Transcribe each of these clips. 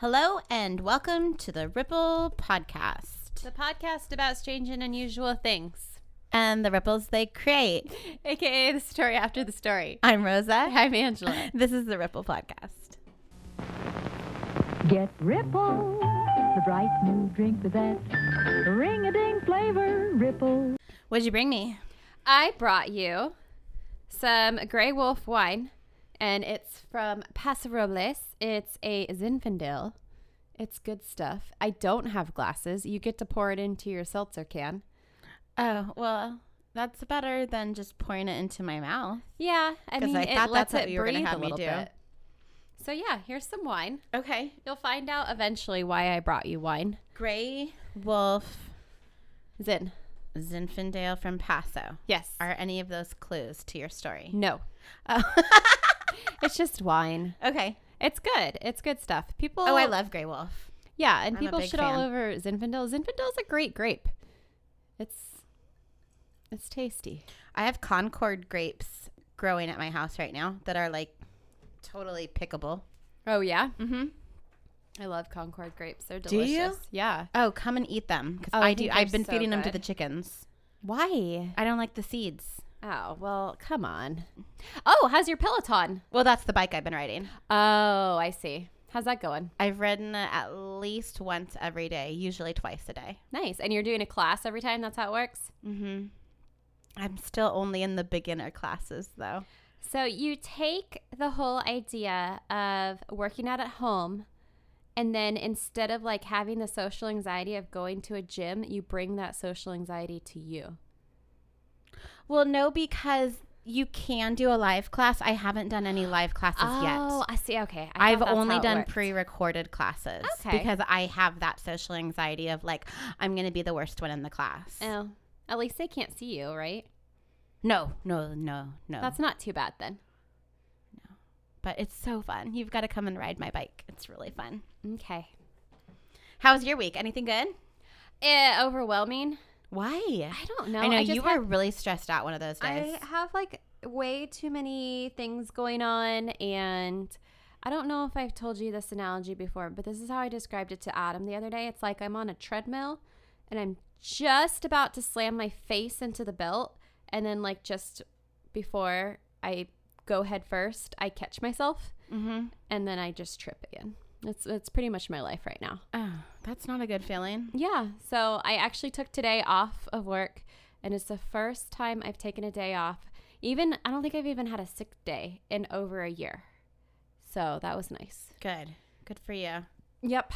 Hello and welcome to the Ripple Podcast The podcast about strange and unusual things, and the ripples they create. aka the story after the story. I'm Rosa. I'm Angela. This is the Ripple Podcast. Get Ripple, the bright new drink with that ring-a-ding flavor. Ripple. What'd you bring me? I brought you some Grey Wolf wine, and it's from Paso Robles. It's a Zinfandel. It's good stuff. I don't have glasses. You get to pour it into your seltzer can. Oh, well, that's better than just pouring it into my mouth. Yeah, I mean, I it thought lets that's what it you were gonna breathe have a me little do. bit. So yeah, here's some wine. Okay. You'll find out eventually why I brought you wine. Gray Wolf Zin. Zinfandel from Paso. Yes. Are any of those clues to your story? No. Oh, It's just wine. okay. It's good. It's good stuff. People. Oh, I love Gray Wolf. Yeah, and I'm people shit all over Zinfandel. Zinfandel's a great grape. It's it's tasty. I have Concord grapes growing at my house right now that are like totally pickable. Oh yeah, Mm-hmm. I love Concord grapes. They're delicious. Do you? Yeah. Oh, come and eat them because Oh, I, I do. I've been so feeding them to the chickens. Why? I don't like the seeds. Oh well, come on. Oh, how's your Peloton? Well, that's the bike I've been riding. Oh, I see. How's that going? I've ridden at least once every day, usually twice a day. Nice. And you're doing a class every time. That's how it works. Mm-hmm. I'm still only in the beginner classes though. So you take the whole idea of working out at home and then instead of like having the social anxiety of going to a gym, you bring that social anxiety to you. Well, no, because you can do a live class. I haven't done any live classes Oh, yet. Oh, I see. Okay. I I've only done pre-recorded classes Okay. because I have that social anxiety of like I'm going to be the worst one in the class. Oh, at least they can't see you, right? No, no, no, no. That's not too bad then. No, but it's so fun. You've got to come and ride my bike. It's really fun. Okay. How was your week? Anything good? Eh, overwhelming. Why? I don't know. I know just you have- were really stressed out one of those days. I have like way too many things going on and I don't know if I've told you this analogy before, but this is how I described it to Adam the other day. It's like I'm on a treadmill and I'm just about to slam my face into the belt and then like just before I go head first, I catch myself mm-hmm. and then I just trip again. It's it's pretty much my life right now. Oh, that's not a good feeling. Yeah. So I actually took today off of work, and it's the first time I've taken a day off. Even I don't think I've even had a sick day in over a year. So that was nice. Good. Good for you. Yep.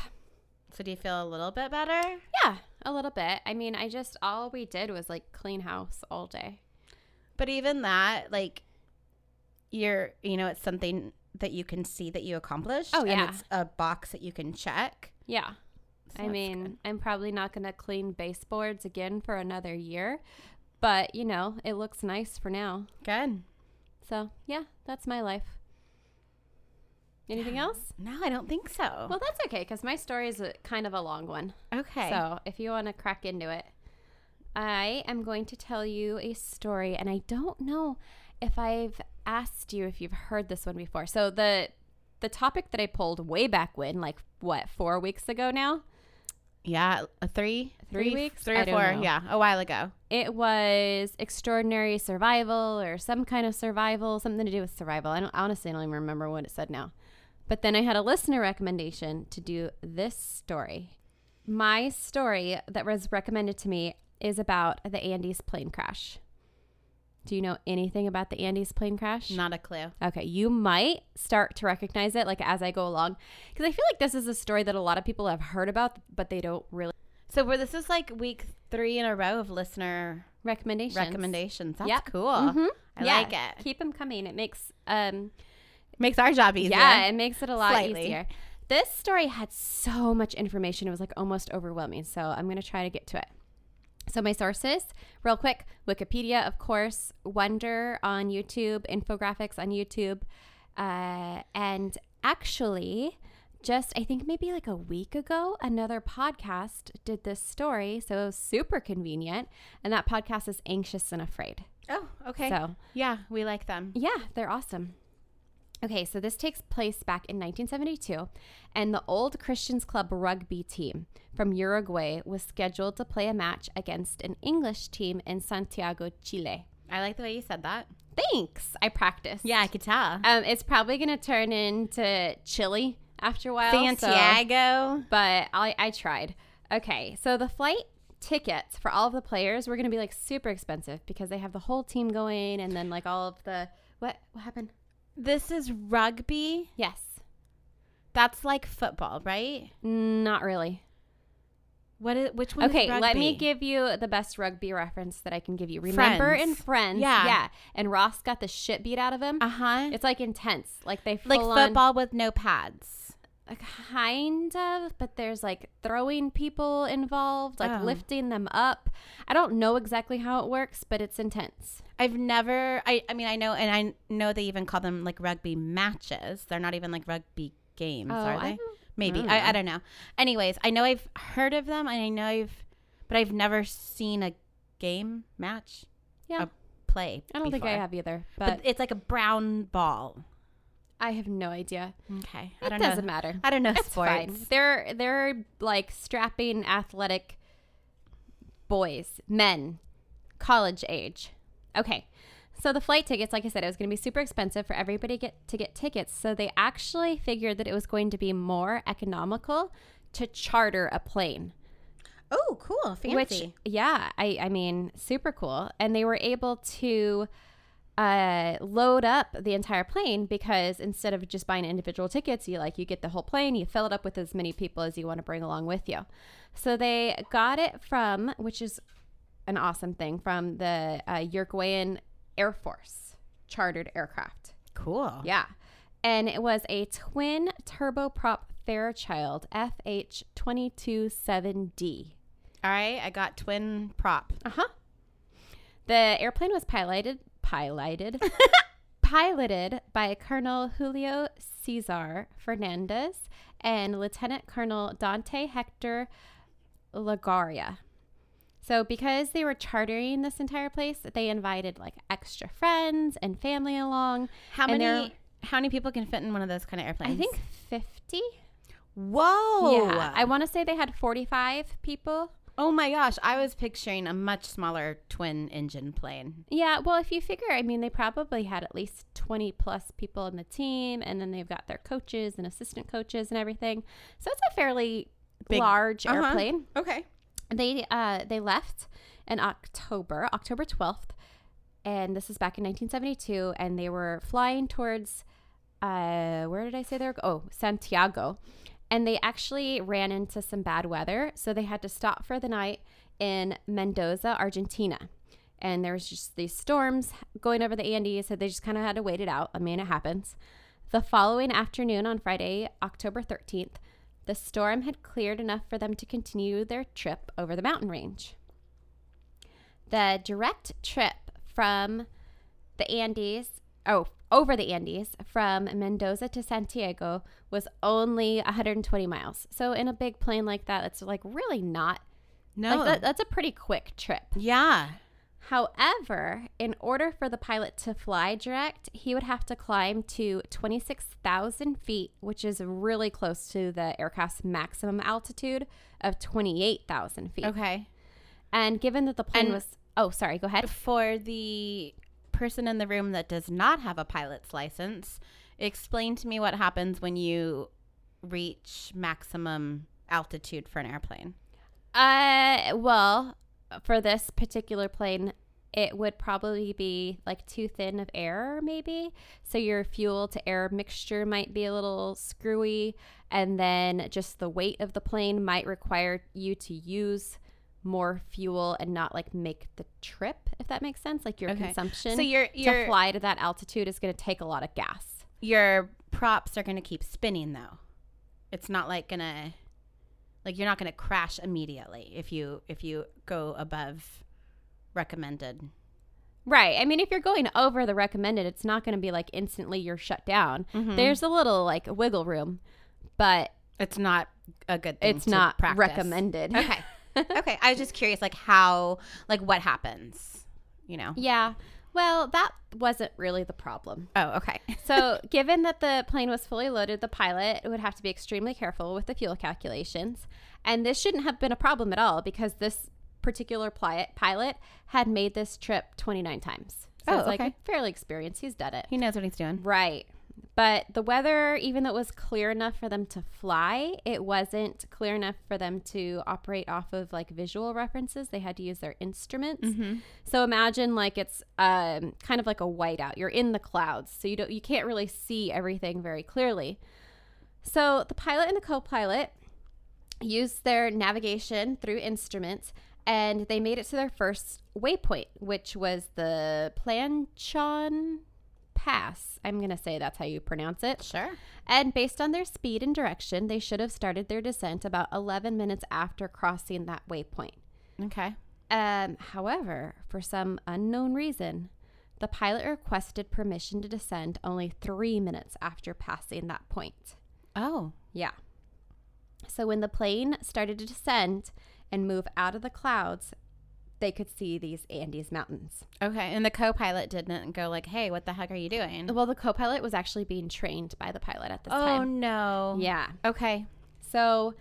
So do you feel a little bit better? Yeah, a little bit. I mean, I just all we did was like clean house all day. But even that, like, you're, you know, it's something that you can see that you accomplished. Oh, and yeah. it's a box that you can check. Yeah. So I mean, good. I'm probably not going to clean baseboards again for another year, but you know, it looks nice for now. good. So, yeah, that's my life. Anything else? No, I don't think so. Well, that's okay because my story is a, kind of a long one. okay. So if you want to crack into it, I am going to tell you a story, and I don't know if I've asked you if you've heard this one before. So the the topic that I pulled way back when, like what, four weeks ago now, yeah, a three, Three weeks? three or four. know. Yeah, a while ago. it was extraordinary survival or some kind of survival, something to do with survival. I don't honestly I don't even remember what it said now. But then I had a listener recommendation to do this story. My story that was recommended to me is about the Andes plane crash. Do you know anything about the Andes plane crash? Not a clue. Okay, you might start to recognize it like as I go along because I feel like this is a story that a lot of people have heard about but they don't really So where this is like week three in a row of listener recommendations. recommendations. That's Yep. cool. Mhm. I Yeah, like it. Keep them coming. It makes um Makes our job easier. yeah, it makes it a lot Slightly. easier. This story had so much information. It was like almost overwhelming. So I'm going to try to get to it. So my sources, real quick, Wikipedia, of course, Wonder on YouTube, infographics on YouTube, uh, and actually, just I think maybe like a week ago, another podcast did this story. So it was super convenient, and that podcast is Anxious and Afraid. Oh, okay. So yeah, we like them. yeah, they're awesome. Okay, so this takes place back in 1972, and the Old Christians Club rugby team from Uruguay was scheduled to play a match against an English team in Santiago, Chile. I like the way you said that. Thanks. I practiced. Yeah, I could tell. Um, it's probably going to turn into Chile after a while. so- Santiago. but I, I tried. Okay, so the flight tickets for all of the players were going to be like super expensive because they have the whole team going and then like all of the. What? What happened? This is rugby. Yes. That's like football, right? Not really. What is which one? is Okay, let me give you the best rugby reference that I can give you. Remember in Friends. Friends? Yeah. Yeah. And Ross got the shit beat out of him. Uh huh. It's like intense. Like they Like on- football with no pads. kind of, but there's like throwing people involved, like Oh. lifting them up. I don't know exactly how it works, but it's intense. I've never. I. I mean, I know, and I know they even call them like rugby matches. They're not even like rugby games, oh, are they? Oh, I Maybe. I. I don't know. Anyways, I know I've heard of them, and I know I've, but I've never seen a game match. Yeah. A play. I don't think I have either, But, but, it's like a brown ball. I have no idea. Okay. I It doesn't know. matter. I don't know It's sports. fine. They're they're like strapping athletic boys, men, college age. Okay. So the flight tickets, like I said, it was going to be super expensive for everybody get to get tickets. So they actually figured that it was going to be more economical to charter a plane. Oh, cool. Fancy. Which, yeah, I, I mean, super cool. And they were able to uh, load up the entire plane because instead of just buying individual tickets, you like you get the whole plane, you fill it up with as many people as you want to bring along with you. So they got it from, which is an awesome thing, from the uh, Uruguayan Air Force chartered aircraft. cool. Yeah. And it was a twin turboprop Fairchild FH227D. All right. I got twin prop. Uh huh. The airplane was piloted, piloted, piloted by Colonel Julio Cesar Fernandez and Lieutenant Colonel Dante Hector Lagurara. So, because they were chartering this entire place, they invited like extra friends and family along. How And many? How many people can fit in one of those kind of airplanes? I think 50. Whoa. Yeah. I want to say they had 45 people. oh my gosh. I was picturing a much smaller twin engine plane. Yeah, well, if you figure, I mean, they probably had at least 20 plus people in the team, and then they've got their coaches and assistant coaches and everything. So it's a fairly Big- large Uh-huh. airplane. Okay. They uh, they left in October, October 12th, and this is back in 1972, and they were flying towards, uh, where did I say they were? Oh, Santiago. And they actually ran into some bad weather, so they had to stop for the night in Mendoza, Argentina. And there was just these storms going over the Andes, so they just kind of had to wait it out. I mean, it happens. The following afternoon on Friday, October 13th, the storm had cleared enough for them to continue their trip over the mountain range. The direct trip from the Andes, oh, over the Andes from Mendoza to Santiago was only 120 miles. So in a big plane like that, it's like really not No. like that, that's a pretty quick trip. yeah. However, in order for the pilot to fly direct, he would have to climb to 26,000 feet, which is really close to the aircraft's maximum altitude of 28,000 feet. Okay. And given that the plane And- was, oh, sorry, go ahead. For the person in the room that does not have a pilot's license, explain to me what happens when you reach maximum altitude for an airplane. Uh, well, for this particular plane, it would probably be like too thin of air, maybe. So your fuel to air mixture might be a little screwy, and then just the weight of the plane might require you to use more fuel and not like make the trip, if that makes sense. Like your Okay. consumption So your to your fly to that altitude is going to take a lot of gas. your props are going to keep spinning though. It's not like going to like you're not going to crash immediately if you if you go above recommended. Right. I mean, if you're going over the recommended, it's not going to be like instantly you're shut down. Mhm. There's a little like wiggle room, but It's not a good thing it's not practice. recommended. Okay. okay. I was just curious like how like what happens, you know. yeah. Well, that wasn't really the problem. Oh, okay. So, given that the plane was fully loaded, the pilot would have to be extremely careful with the fuel calculations. And this shouldn't have been a problem at all because this particular pli- pilot had made this trip 29 times. So Oh, it's like okay. fairly experienced. He's done it. he knows what he's doing. Right. But the weather, even though it was clear enough for them to fly, it wasn't clear enough for them to operate off of like visual references. They had to use their instruments. So imagine like it's um, kind of like a whiteout. You're in the clouds, so you don't you can't really see everything very clearly. So the pilot and the co-pilot used their navigation through instruments and they made it to their first waypoint, which was the Planchon Pass. I'm going to say that's how you pronounce it. Sure. And based on their speed and direction, they should have started their descent about 11 minutes after crossing that waypoint. Okay. Um, however, for some unknown reason, the pilot requested permission to descend only three minutes after passing that point. Oh. Yeah. So when the plane started to descend and move out of the clouds, they could see these Andes Mountains. Okay. And the co-pilot didn't go like, "Hey, what the heck are you doing?" Well, the co pilot was actually being trained by the pilot at this oh time. Oh, no. Yeah. Okay. So,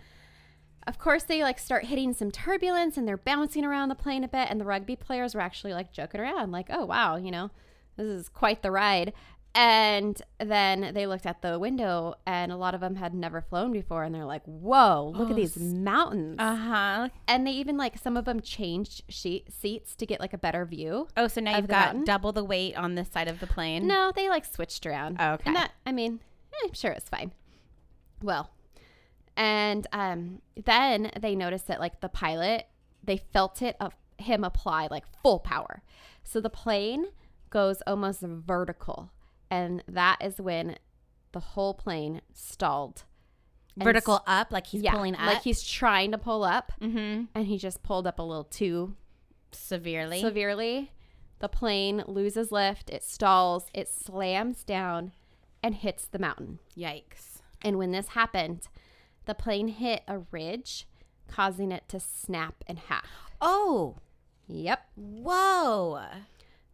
of course, they like start hitting some turbulence and they're bouncing around the plane a bit. And the rugby players were actually like joking around, like, oh, wow, you know, this is quite the ride. And then they looked at the window and a lot of them had never flown before. And they're like, whoa, look Oh, at these mountains. Uh huh. and they even like some of them changed sheet seats to get like a better view. Oh, so now you've got mountain? double the weight on this side of the plane. No, they like switched around. Oh, okay. And that, I mean, eh, I'm sure it's fine. Well, and um, then they noticed that like the pilot, they felt it of him apply like full power. So the plane goes almost vertical, and that is when the whole plane stalled. And Vertical up, like he's yeah, pulling up. like he's trying to pull up, mm-hmm. and he just pulled up a little too severely. severely. The plane loses lift, it stalls, it slams down, and hits the mountain. Yikes. And when this happened, the plane hit a ridge, causing it to snap in half. Oh. Yep. Whoa.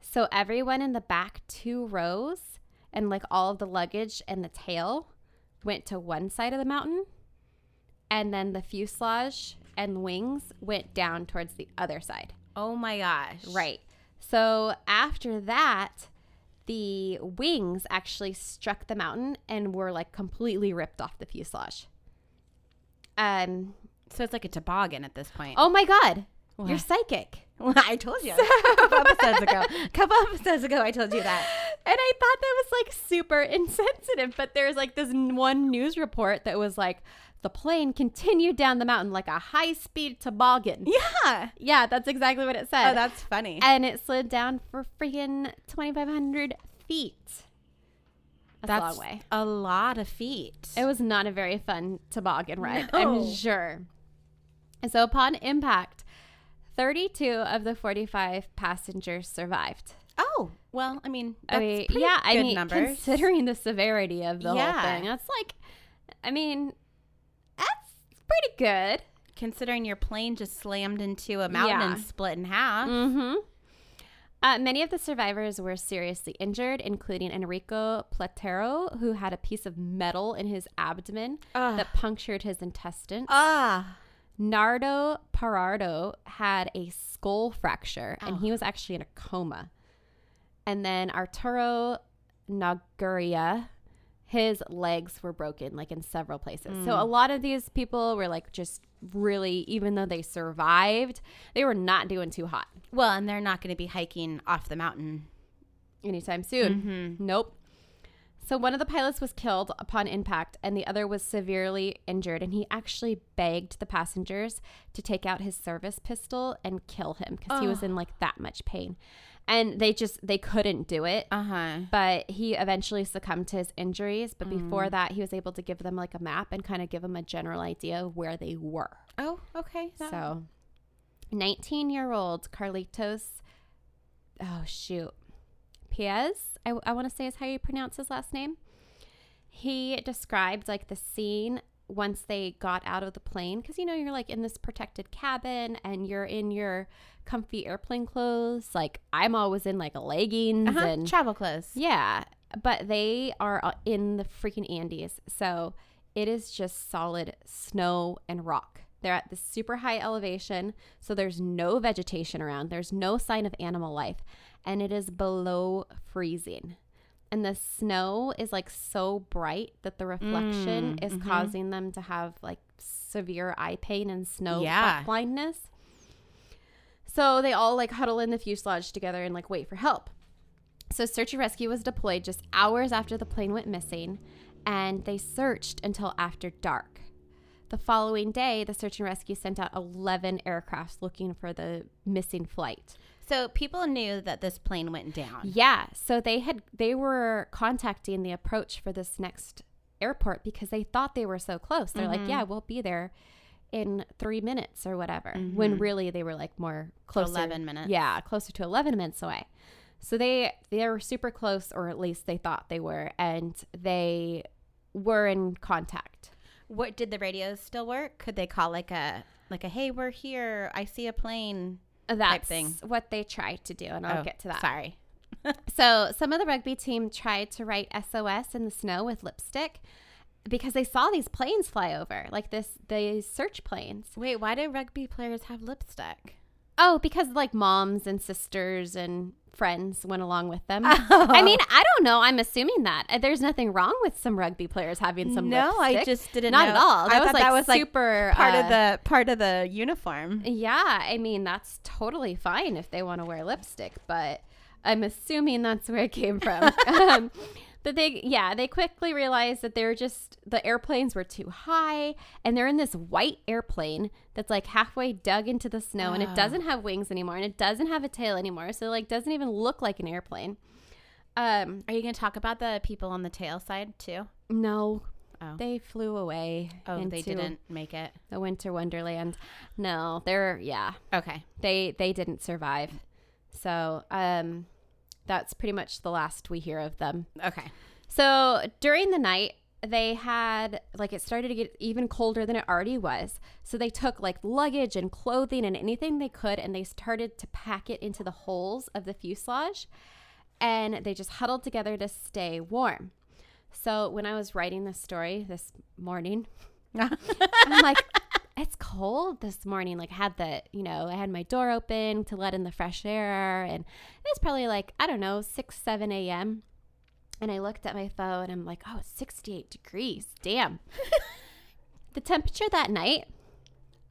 So everyone in the back two rows and like all of the luggage and the tail went to one side of the mountain. And then the fuselage and wings went down towards the other side. Oh my gosh. Right. So after that, the wings actually struck the mountain and were like completely ripped off the fuselage. Um. So it's like a toboggan at this point. Oh my God, you're psychic. Well, I told you. a couple episodes ago. A couple episodes ago, I told you that. And I thought that was like super insensitive, but there's like this one news report that was like the plane continued down the mountain like a high speed toboggan. Yeah. Yeah, that's exactly what it said. Oh, that's funny. and it slid down for freaking 2,500 feet. That's, that's a long way. a lot of feet. It was not a very fun toboggan ride, No. I'm sure. And so upon impact, 32 of the 45 passengers survived. oh, well, I mean, I mean, pretty yeah, I mean, numbers. considering the severity of the whole thing, that's like, I mean, that's pretty good. considering your plane just slammed into a mountain Yeah. and split in half. Mm-hmm. Uh, many of the survivors were seriously injured, including Enrico Platero, who had a piece of metal in his abdomen Ugh. that punctured his intestines. Ah. Nando Parrado had a skull fracture, and he was uh-huh. actually in a coma. And then Arturo Nogueira, his legs were broken, like in several places. So a hmm. lot of these people were like just really, even though they survived, they were not doing too hot Well, and they're not going to be hiking off the mountain. anytime soon. Mm-hmm. Nope. So one of the pilots was killed upon impact and the other was severely injured and he actually begged the passengers to take out his service pistol and kill him cuz he was in like that much pain. And they just they couldn't do it. Uh huh. But he eventually succumbed to his injuries, but before that he was able to give them like a map and kind of give them a general idea of where they were. Oh, okay. That- So, 19 year old Carlitos, oh shoot, Páez, I, I want to say is how you pronounce his last name. He described like the scene once they got out of the plane, because you know, you're like in this protected cabin and you're in your comfy airplane clothes. Like, I'm always in like leggings Uh-huh. and Travel clothes. yeah, but they are uh, in the freaking Andes. So it is just solid snow and rock. They're at this super high elevation. So there's no vegetation around, there's no sign of animal life, and it is below freezing. And the snow is like so bright that the reflection Mm, is mhm. causing them to have like severe eye pain and snow Yeah. blindness. So they all like huddle in the fuselage together and like wait for help. So search and rescue was deployed just hours after the plane went missing, and they searched until after dark. The following day, the search and rescue sent out 11 aircrafts looking for the missing flight. So people knew that this plane went down. Yeah, so they had they were contacting the approach for this next airport because they thought they were so close. They're like, mm-hmm. "Yeah, we'll be there in 3 minutes or whatever." When mm-hmm. really they were like more close 11 minutes. Yeah, closer to 11 minutes away. So they they were super close or at least they thought they were and they were in contact. What did the radios still work? Could they call like a like a hey, we're here. I see a plane. That's thing. what they tried to do and I'll Oh, get to that. Sorry. So some of the rugby team tried to write SOS in the snow with lipstick because they saw these planes fly over, like this these search planes. Wait, why do rugby players have lipstick? Oh, because like moms and sisters and friends went along with them. Oh. I mean, I don't know. I'm assuming that Uh, there's nothing wrong with some rugby players having some. no, I just didn't not know. at all. That I was thought like that was like super part uh, of the part of the uniform. Yeah, I mean that's totally fine if they want to wear lipstick, but I'm assuming that's where it came from. um, but they, yeah, they quickly realized that they're just the airplanes were too high, and they're in this white airplane that's like halfway dug into the snow, and it Ah. doesn't have wings anymore, and it doesn't have a tail anymore, so like doesn't even look like an airplane. Um, Are you going to talk about the people on the tail side too? no, Oh. they flew away. Oh, they didn't make it. the winter wonderland. No, they're yeah. Okay. they they didn't survive. So um, that's pretty much the last we hear of them. Okay. So during the night, they had like it started to get even colder than it already was. So they took like luggage and clothing and anything they could, and they started to pack it into the holes of the fuselage, and they just huddled together to stay warm. So when I was writing this story this morning, I'm like, it's cold this morning. Like, I had the, you know, I had my door open to let in the fresh air, and it was probably like, I don't know, 6, 7 a.m. And I looked at my phone, and I'm like, oh, it's 68 degrees. Damn. the temperature that night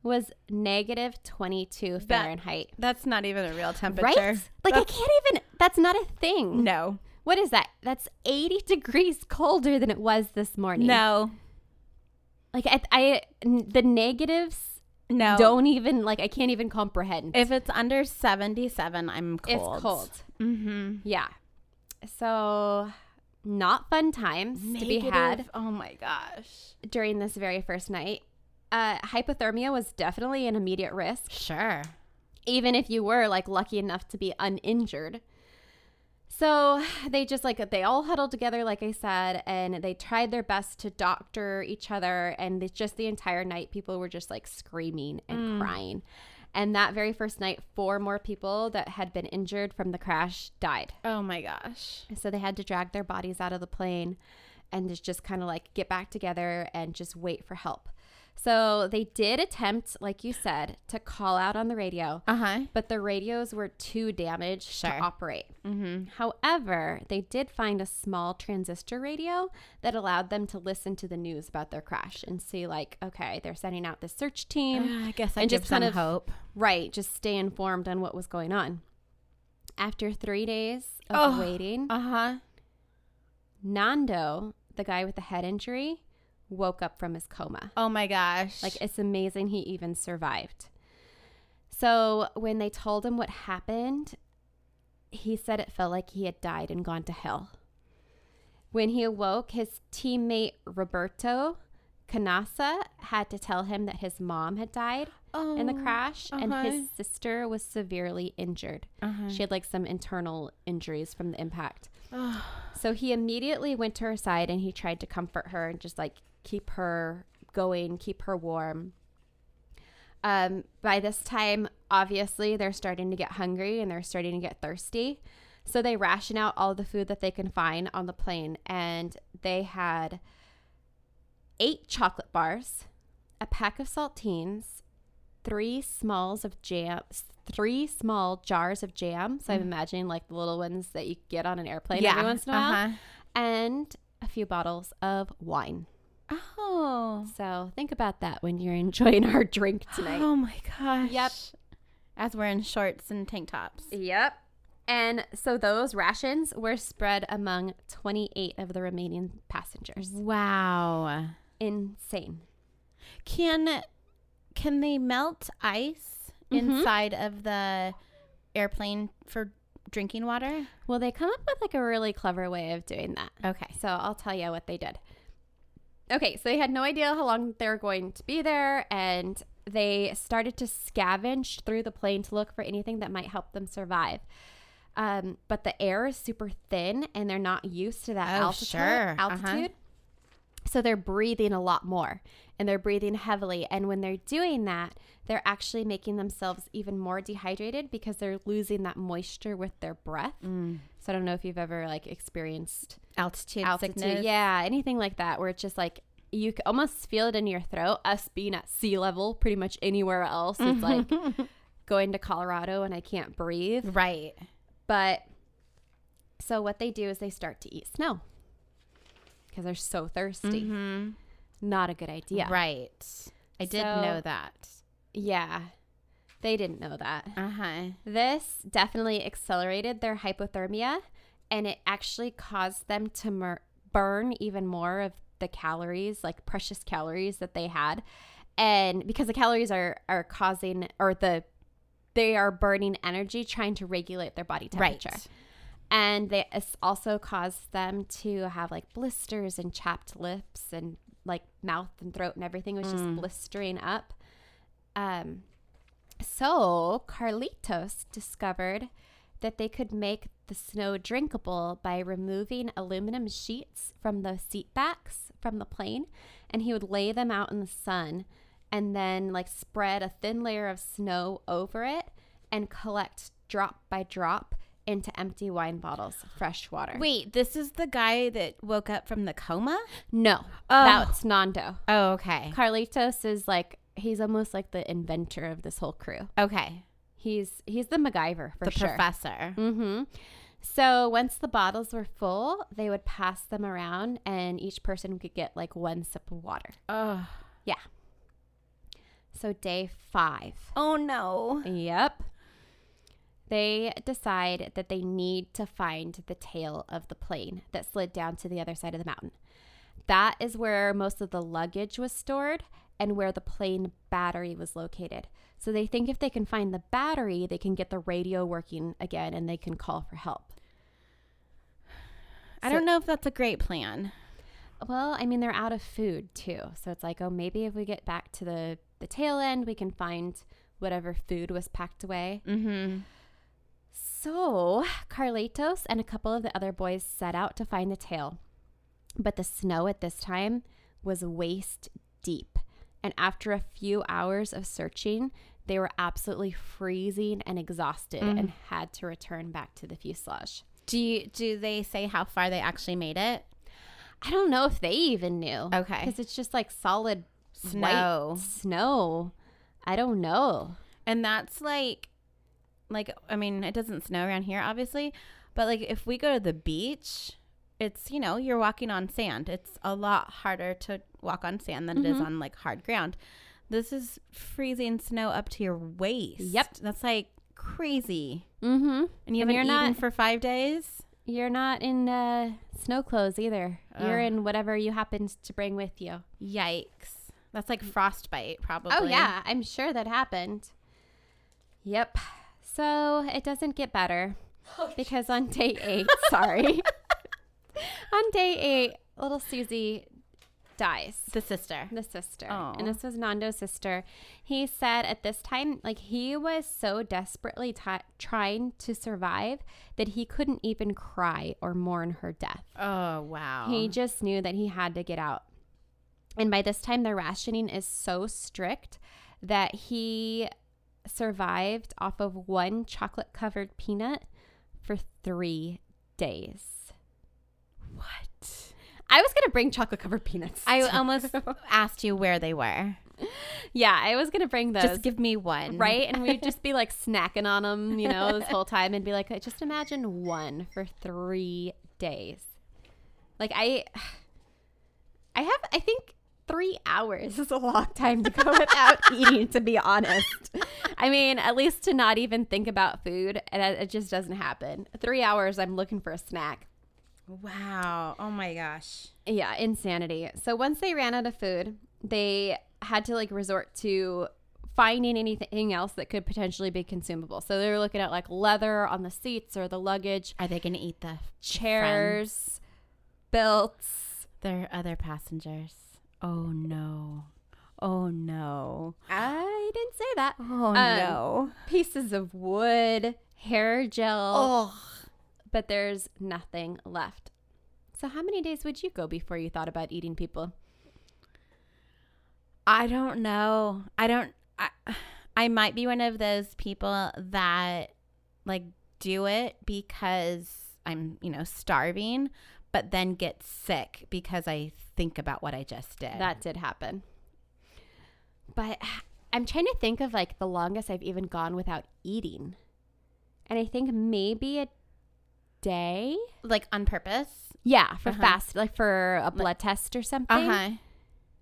was negative 22 That- Fahrenheit. That's not even a real temperature. Right? Like, I can't even, that's not a thing. No. What is that? That's 80 degrees colder than it was this morning. No. Like, I, the negatives No. don't even like I can't even comprehend. If it's under 77, I'm cold. It's cold. Mm-hmm. Yeah. So not fun times to be had Oh my gosh. during this very first night. Uh, hypothermia was definitely an immediate risk, Sure. even if you were like lucky enough to be uninjured. So they just like they all huddled together, like I said, and they tried their best to doctor each other. And it's just the entire night, people were just like screaming and mm. crying. And that very first night, four more people that had been injured from the crash died. Oh my gosh. So they had to drag their bodies out of the plane and just, just kind of like get back together and just wait for help. So they did attempt, like you said, to call out on the radio, Uh huh. but the radios were too damaged Sure. to operate. Mm-hmm. However, they did find a small transistor radio that allowed them to listen to the news about their crash and see, like, okay, they're sending out this search team. I guess I and just kind of- hope. Right, just stay informed on what was going on. After three days of Oh. waiting, Uh huh. Nando, the guy with the head injury, woke up from his coma. Oh my gosh. Like, it's amazing he even survived. So, when they told him what happened, he said it felt like he had died and gone to hell. When he awoke, his teammate Roberto Canessa had to tell him that his mom had died oh, in the crash and uh-huh. his sister was severely injured. Uh-huh. She had like some internal injuries from the impact. Oh. So he immediately went to her side and he tried to comfort her and just like keep her going, keep her warm. Um, by this time, obviously, they're starting to get hungry and they're starting to get thirsty. So they ration out all the food that they can find on the plane. And they had eight chocolate bars, a pack of saltines, three smalls of jam, three small jars of jam. So I'm imagining like the little ones that you get on an airplane every once in a while, uh-huh. and a few bottles of wine. Oh. So think about that when you're enjoying our drink tonight. Oh my gosh. Yep. As we're in shorts and tank tops. Yep. And so those rations were spread among 28 of the remaining passengers. Wow. Insane. Can can they melt ice Mhm. inside of the airplane for drinking water? Well, they come up with like a really clever way of doing that. Okay. So I'll tell you what they did. Okay, so they had no idea how long they were going to be there, and they started to scavenge through the plane to look for anything that might help them survive. Um, but the air is super thin, and they're not used to that Oh, altitude. sure. Uh-huh. Altitude. So they're breathing a lot more, and they're breathing heavily. And when they're doing that, they're actually making themselves even more dehydrated because they're losing that moisture with their breath. Mm. So I don't know if you've ever like experienced Altitude, altitude. sickness. Yeah, anything like that, where it's just like you almost feel it in your throat. Us being at sea level, pretty much anywhere else, it's like going to Colorado and I can't breathe. Right. But so what they do is they start to eat snow because they're so thirsty. Mhm. Not a good idea. Right. I did So- know that. Yeah. They didn't know that. Uh huh. This definitely accelerated their hypothermia and it actually caused them to mur- burn even more of the calories, like precious calories that they had. And because the calories are are causing or the they are burning energy trying to regulate their body temperature. Right. And they also caused them to have like blisters and chapped lips and like mouth and throat and everything was just blistering up. Um so Carlitos discovered that they could make the snow drinkable by removing aluminum sheets from the seat backs from the plane and he would lay them out in the sun and then like spread a thin layer of snow over it and collect drop by drop into empty wine bottles fresh water. Wait, this is the guy that woke up from the coma? No, Oh. that's Nando. Oh, okay. Carlitos is like he's almost like the inventor of this whole crew. Okay. He's he's the MacGyver for the sure. professor. Mm-hmm. So once the bottles were full, they would pass them around, and each person could get like one sip of water. Oh. Yeah. So day five. Oh no. Yep. They decide that they need to find the tail of the plane that slid down to the other side of the mountain. That is where most of the luggage was stored and where the plane battery was located. So they think if they can find the battery, they can get the radio working again and they can call for help. I So- don't know if that's a great plan. Well, I mean, they're out of food too. So it's like, oh, maybe if we get back to the, the tail end, we can find whatever food was packed away. Mm-hmm. So Carlitos and a couple of the other boys set out to find the tail. But the snow at this time was waist deep. And after a few hours of searching, they were absolutely freezing and exhausted Mm. and had to return back to the fuselage. Do you do they say how far they actually made it? I don't know if they even knew. Okay. Because it's just like solid Snow. snow. I don't know. And that's like like I mean, it doesn't snow around here obviously, but like if we go to the beach, it's you know, you're walking on sand. It's a lot harder to walk on sand than it is Mhm. on like hard ground. This is freezing snow up to your waist. Yep. That's like crazy. Mm-hmm. And you And haven't you're eaten not- for 5 days? You're not in uh, snow clothes either. You're in whatever you happened to bring with you. Yikes. That's like frostbite probably. Oh, yeah. I'm sure that happened. Yep. So it doesn't get better because on day eight, sorry. on day eight, little Susie dies. The sister. The sister. And this was Nando's sister. He said at this time, like, he was so desperately ti trying to survive that he couldn't even cry or mourn her death. Oh, wow. He just knew that he had to get out. And by this time, the rationing is so strict that he survived off of one chocolate covered peanut for three days. What? I was going to bring chocolate covered peanuts. I almost asked you where they were. yeah, I was going to bring those. Just give me one. right? And we'd just be like snacking on them, you know, this whole time and be like, just imagine one for three days. Like, I, I have, I think three hours is a long time to go without eating, to be honest. I mean, at least to not even think about food, and it just doesn't happen. Three hours, I'm looking for a snack. Wow. Oh my gosh. Yeah, insanity. So once they ran out of food, they had to like resort to finding anything else that could potentially be consumable. So they were looking at like leather on the seats or the luggage, Are they going to eat the chairs, belts. their other passengers? Oh no. Oh no. I didn't say that. Oh um, no. Pieces of wood, hair gel, Oh. But there's nothing left. So how many days would you go before you thought about eating people? I don't know. I don't I I might be one of those people that like do it because I'm, you know, starving, but then get sick because I think about what I just did. That did happen. But I'm trying to think of like the longest I've even gone without eating. And I think maybe a day. like on purpose. Yeah, for Uh-huh. fast, like for a blood test or something Uh-huh.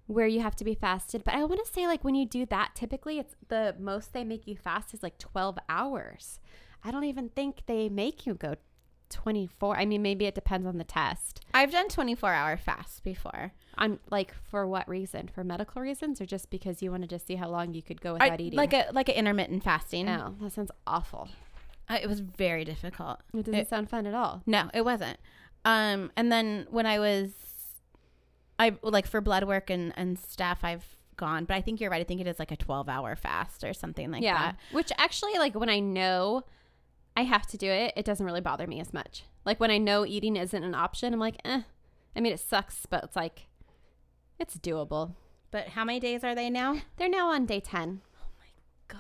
where you have to be fasted. But I want to say like when you do that, typically it's the most they make you fast is like 12 hours. I don't even think they make you go 24. I mean, maybe it depends on the test. I've done 24-hour fast before. I'm like for what reason? For medical reasons or just because you wanted to see how long you could go without I, eating? like a like an intermittent fasting. No, that sounds awful. Uh, It was very difficult. It doesn't It- sound fun at all. No, it wasn't. Um, and then when I was, I like for blood work and and stuff, I've gone. But I think you're right. I think it is like a 12 hour fast or something like yeah. that. Which actually, like when I know I have to do it, it doesn't really bother me as much. Like when I know eating isn't an option, I'm like, eh. I mean, it sucks, but it's like, it's doable. But how many days are they now? They're now on day 10. Gosh,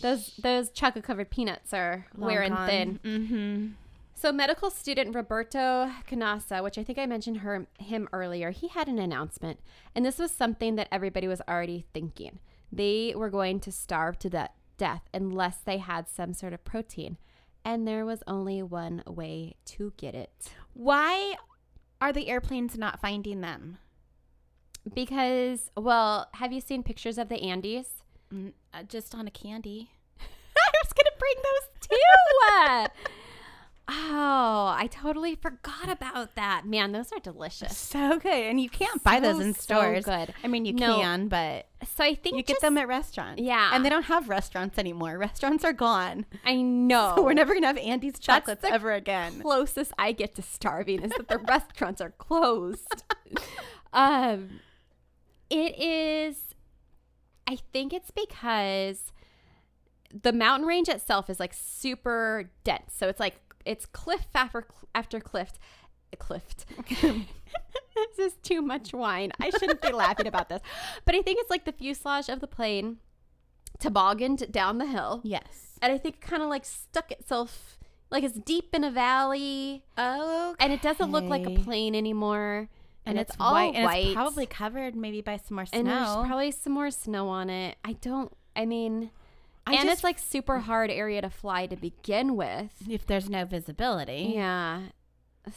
Those those chocolate covered peanuts are wearing thin. Mm-hmm. So medical student Roberto Canessa, which I think I mentioned her him earlier, he had an announcement, and this was something that everybody was already thinking. They were going to starve to death unless they had some sort of protein, and there was only one way to get it Why are the airplanes not finding them? because, well, have you seen pictures of the Andes? Mm, uh, just on a candy. I was gonna bring those too. oh, I totally forgot about that. Man, those are delicious. So good, and you can't buy those So, in so stores. good. I mean, you No. can, but So I think you get them at restaurants. Yeah. and they don't have restaurants anymore. Restaurants are gone. I know. So we're never gonna have Andes chocolates ever again. closest I get to starving is that the restaurants are closed. um, it is. I think it's because the mountain range itself is like super dense. So it's like it's cliff after after cliff, cliff. this is too much wine. I shouldn't be laughing about this, but I think it's like the fuselage of the plane tobogganed down the hill Yes. and I think it kind of like stuck itself like it's deep in a valley Oh, and it doesn't look like a plane anymore and, and, it's, all white, white, and it's probably covered maybe by some more snow. and there's probably some more snow on it I don't I mean I and just- it's like super hard area to fly to begin with if there's no visibility. yeah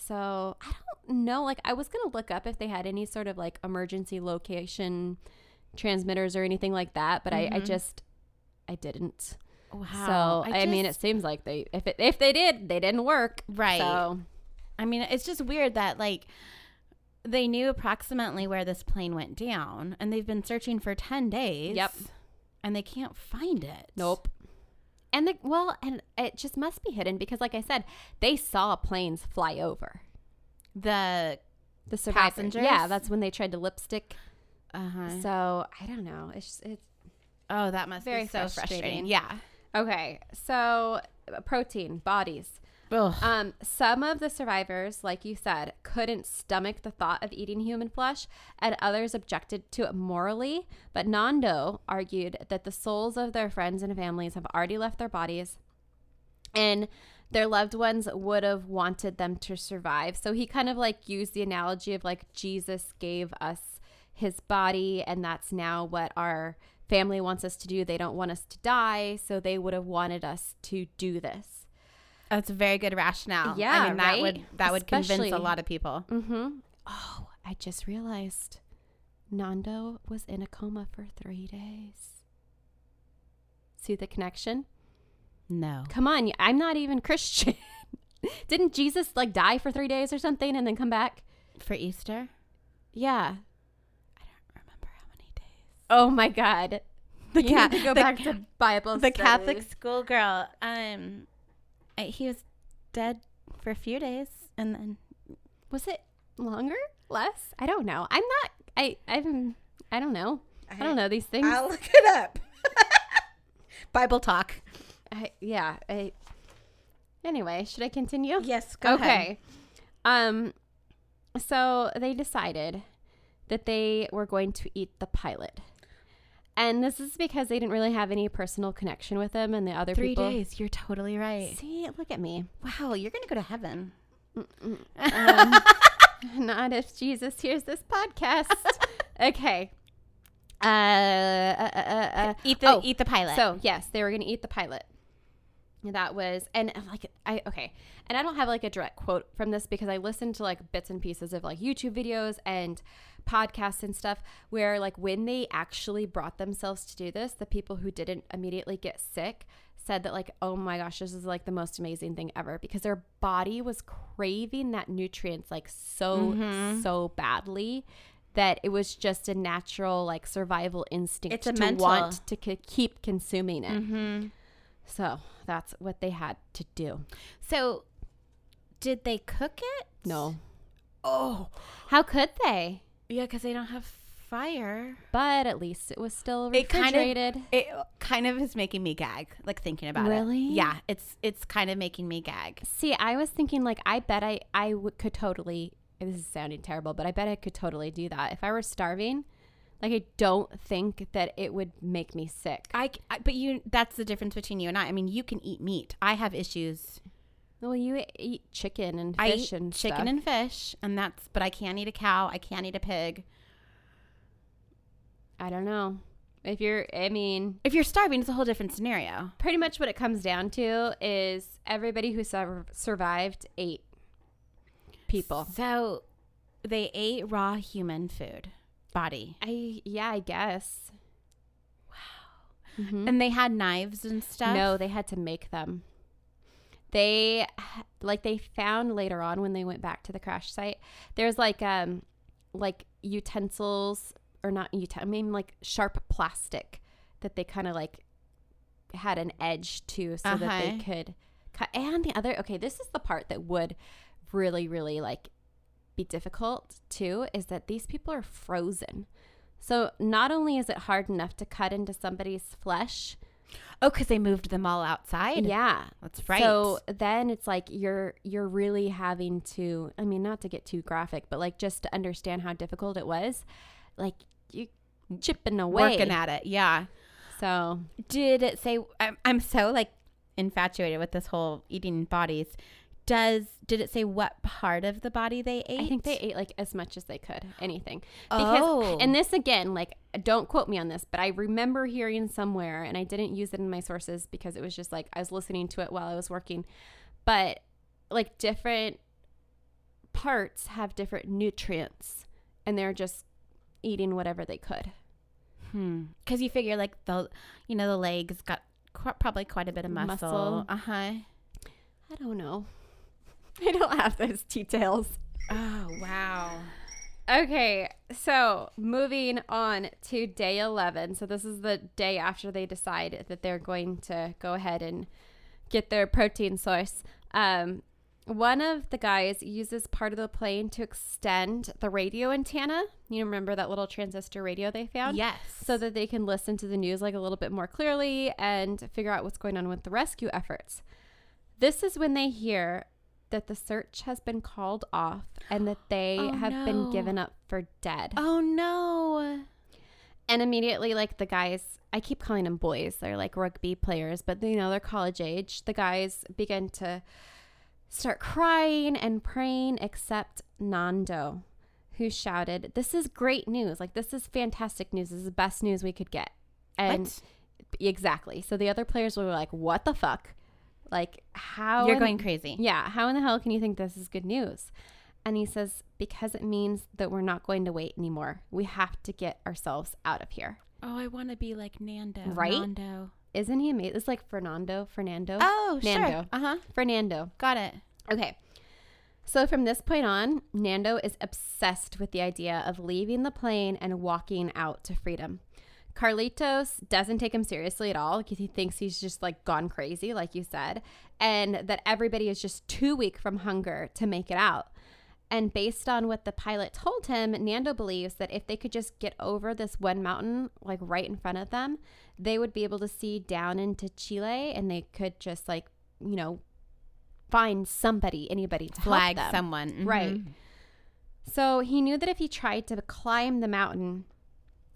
so I don't know like I was gonna look up if they had any sort of like emergency location transmitters or anything like that but I, I Mhm. just I didn't Wow. so I, mean it seems like they if it if they did they didn't work right. so I mean, it's just weird that like they knew approximately where this plane went down, and they've been searching for ten days. Yep. And they can't find it. Nope. And the well, and it just must be hidden because, like I said, they saw planes fly over The the survivors. Passengers? Yeah, that's when they tried to lipstick. uh huh. So I don't know. It's just, it's Oh, that must Very be so frustrating. frustrating. Yeah. okay. So protein bodies. Ugh. Um, some of the survivors, like you said, couldn't stomach the thought of eating human flesh, and others objected to it morally. But Nando argued that the souls of their friends and families have already left their bodies, and their loved ones would have wanted them to survive. So he kind of like used the analogy of like Jesus gave us his body, and that's now what our family wants us to do. They don't want us to die, so they would have wanted us to do this. That's a very good rationale. Yeah, I mean that right? would that would convince a lot of people. Mm-hmm. Oh, I just realized Nando was in a coma for three days. See the connection? No. Come on, I'm not even Christian. Didn't Jesus like die for three days or something and then come back? For Easter? Yeah. I don't remember how many days. Oh my God. The Yeah, to go the back ca- to Bible. The Catholic schoolgirl. Um I- he was dead for a few days and then was it longer? Less? I don't know. I'm not. I. I'm. I don't know. I don't know these things. I'll look it up. Bible talk. I, yeah. I, anyway, should I continue? Yes, go okay. ahead. Um, so they decided that they were going to eat the pilot. And this is because they didn't really have any personal connection with him and the other Three people. days. You're totally right. See, look at me. Wow, you're gonna go to heaven. Um, not if Jesus hears this podcast. okay. Uh, uh, uh, uh, uh, Eat the oh, eat the pilot. So yes, they were going to eat the pilot. That was and uh, like I okay, and I don't have like a direct quote from this because I listened to like bits and pieces of like YouTube videos and podcasts and stuff where like when they actually brought themselves to do this, the people who didn't immediately get sick said that like oh my gosh this is like the most amazing thing ever because their body was craving that nutrients like so so badly that it was just a natural like survival instinct It's a to mental- want to c- keep consuming it. mm-hmm. So that's what they had to do. So, did they cook it? No. Oh, How could they? Yeah, because they don't have fire. But at least it was still It kind of- It kind of is making me gag, like thinking about Really? it. Really? Yeah, it's it's kind of making me gag. See, I was thinking like I bet I I w- could totally. This is sounding terrible, but I bet I could totally do that if I were starving. Like I don't think that it would make me sick. I. but you that's the difference between you and I. I mean, you can eat meat. I have issues. Well, you eat chicken and I fish eat and chicken stuff. and fish, and that's. But I can't eat a cow. I can't eat a pig. I don't know. If you're, I mean, If you're starving, it's a whole different scenario. pretty much what it comes down to is everybody who sur- survived ate people. So, they ate raw human food, body, I yeah, I guess. Wow. Mm-hmm. and they had knives and stuff. No, they had to make them. They like they found later on when they went back to the crash site. There's like um like utensils or not utensil. I mean like sharp plastic that they kind of like had an edge to so that they Uh-huh. could cut. And the other okay, this is the part that would really really like be difficult too is that these people are frozen. So not only is it hard enough to cut into somebody's flesh, Oh, because they moved them all outside. yeah. that's right. So then it's like you're you're really having to I mean not to get too graphic, but like just to understand how difficult it was. Like you chipping away. working at it. Yeah. so Did it say? I'm, I'm so like infatuated with this whole eating bodies. Does did it say what part of the body they ate? I think they ate like as much as they could, anything. Because Oh. and this again, like don't quote me on this, but I remember hearing somewhere and I didn't use it in my sources because it was just like I was listening to it while I was working. But like different parts have different nutrients and they're just eating whatever they could. Hmm. Because you figure like the, you know, the legs got qu- probably quite a bit of muscle. Muscle. Uh huh. I don't know. I don't have those details. Oh wow. Okay, so moving on to day 11. So, this is the day after they decide that they're going to go ahead and get their protein source. Um, one of the guys uses part of the plane to extend the radio antenna. You remember that little transistor radio they found? Yes. So that they can listen to the news like a little bit more clearly and figure out what's going on with the rescue efforts. This is when they hear that the search has been called off and that they Oh, have been given up for dead. Oh no. And immediately, like the guys, I keep calling them boys. They're like rugby players, but you know, they're college age. The guys begin to start crying and praying, except Nando, who shouted, This is great news. Like, this is fantastic news. This is the best news we could get. And What? exactly. So the other players were like, What the fuck? Like, how? You're in- going crazy. Yeah. How in the hell can you think this is good news? And he says, Because it means that we're not going to wait anymore. We have to get ourselves out of here. Oh, I want to be like Nando. Right? Nando. Isn't he amazing? It's like Fernando. Fernando. Oh, sure. Uh huh. Fernando. Got it. Okay. So from this point on, Nando is obsessed with the idea of leaving the plane and walking out to freedom. Carlitos doesn't take him seriously at all because he thinks he's just like gone crazy, like you said, and that everybody is just too weak from hunger to make it out. And based on what the pilot told him, Nando believes that if they could just get over this one mountain, like right in front of them, they would be able to see down into Chile and they could just like, you know, find somebody, anybody to Flag someone. Mhm. Right. So he knew that if he tried to climb the mountain,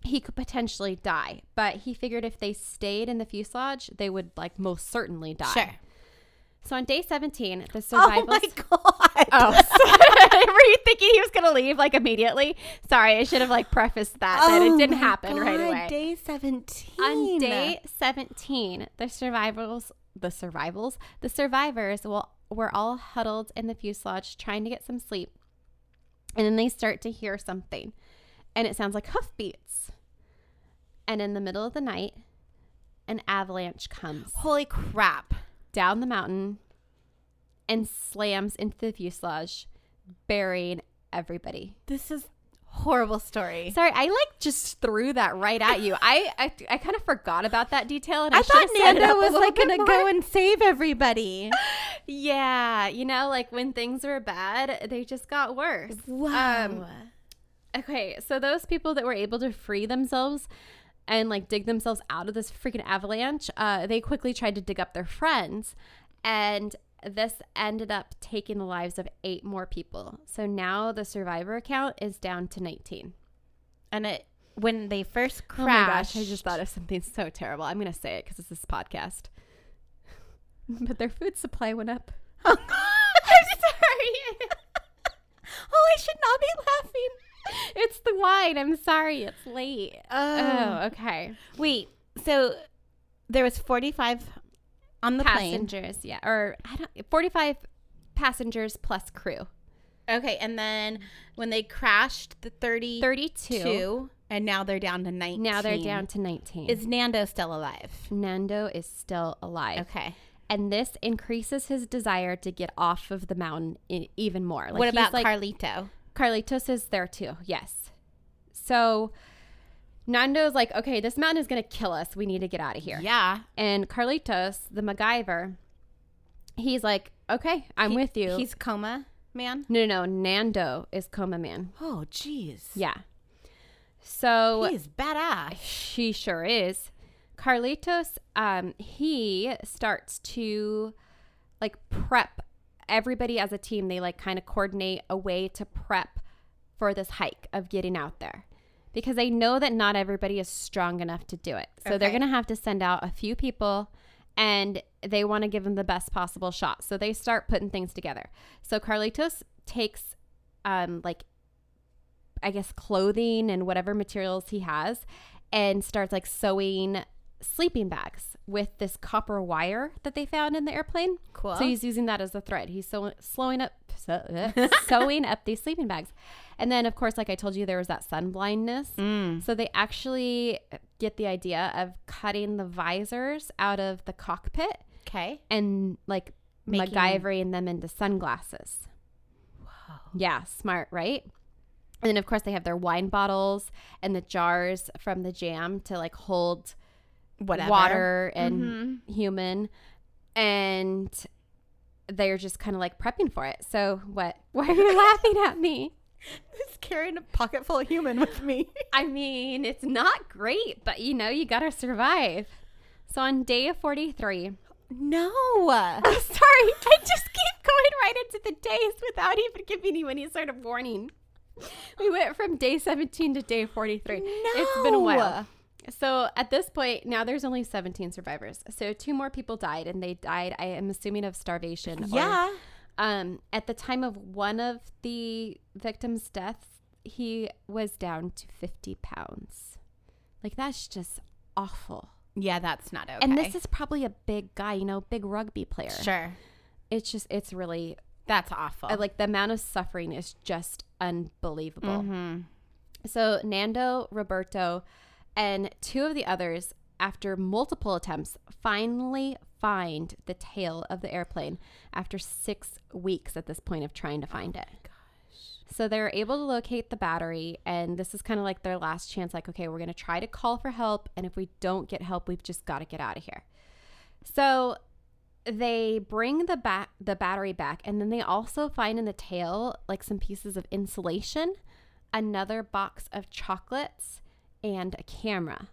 he could potentially die. But he figured if they stayed in the fuselage, they would like most certainly die. Sure. So on day 17, the survivors. Oh my god. Oh, were you thinking he was gonna leave like immediately? Sorry, I should have like prefaced that that it oh didn't Oh my happen right away. Day 17. On day 17, the survivors, the survivals, the survivors will, were all huddled in the fuselage trying to get some sleep. And then they start to hear something. And it sounds like hoofbeats. And in the middle of the night, an avalanche comes Holy crap. down the mountain and slams into the fuselage, burying everybody. This is horrible story. Sorry, I like just threw that right at you. I I, I kind of forgot about that detail, and I, I thought should've set it Nando up a was little like bit gonna more. go and save everybody. Yeah, you know, like when things were bad, they just got worse. Wow. Um, okay, so those people that were able to free themselves and like dig themselves out of this freaking avalanche, uh, they quickly tried to dig up their friends, and this ended up taking the lives of eight more people. So now the survivor count is down to 19. and it when they first Oh crashed. gosh, I just thought of something so terrible. I'm going to say it because it's this podcast. But their food supply went up. Oh, I'm sorry. oh, I should not be laughing. It's the wine. I'm sorry. It's late. Oh. oh, okay. Wait. So there was 45 on the plane. Passengers, yeah, or I don't. 45 passengers plus crew. Okay, and then when they crashed, the 32, 32. and now they're down to 19. Now they're down to 19. Is Nando still alive? Nando is still alive, Okay. and this increases his desire to get off of the mountain e- even more. Like what about like, Carlito? Carlitos is there too. Yes. So Nando's like, okay, this mountain is gonna kill us. We need to get out of here. Yeah. And Carlitos, the MacGyver, he's like, okay, I'm He- with you. He's coma man. no, no, no. Nando is Coma Man. Oh, jeez. Yeah. So He's badass. she sure is. Carlitos, um, he starts to like prep everybody as a team. They like kind of coordinate a way to prep for this hike of getting out there because they know that not everybody is strong enough to do it. So they're going to have to send out a few people and they want to give them the best possible shot. So they start putting things together. So Carlitos takes um like I guess clothing and whatever materials he has and starts like sewing sleeping bags with this copper wire that they found in the airplane. Cool. So he's using that as a thread. He's sew- slowing up, sew- sewing up these sleeping bags. And then, of course, like I told you, there was that sun blindness. Mm. So they actually get the idea of cutting the visors out of the cockpit Okay. and like Making- MacGyvering them into sunglasses. Wow. Yeah, smart, right? And then of course they have their wine bottles and the jars from the jam to like hold Whatever. water and Mhm. human and they're just kind of like prepping for it. So what why are you laughing at me? He's carrying a pocket full of human with me. I mean, it's not great, but you know, you got to survive. So on day 43, No. I'm sorry. I just keep going right into the days without even giving you any sort of warning. We went from day 17 to day 43. It's been a while. So at this point, now there's only 17 survivors. So two more people died, and they died, I am assuming, of starvation. or- Yeah. um, at the time of one of the victims' deaths, he was down to 50 pounds. Like, that's just awful. Yeah, that's not okay. And this is probably a big guy, you know, big rugby player. sure. It's just, it's really, That's awful. I like the amount of suffering is just unbelievable. Mhm. So Nando, Roberto, and two of the others, after multiple attempts, finally find the tail of the airplane after six weeks at this point of trying to oh find it. So they're able to locate the battery, and this is kind of like their last chance. Like, okay, we're going to try to call for help, and if we don't get help, we've just got to get out of here. So they bring the bat the battery back, and then they also find in the tail like some pieces of insulation, another box of chocolates, and a camera.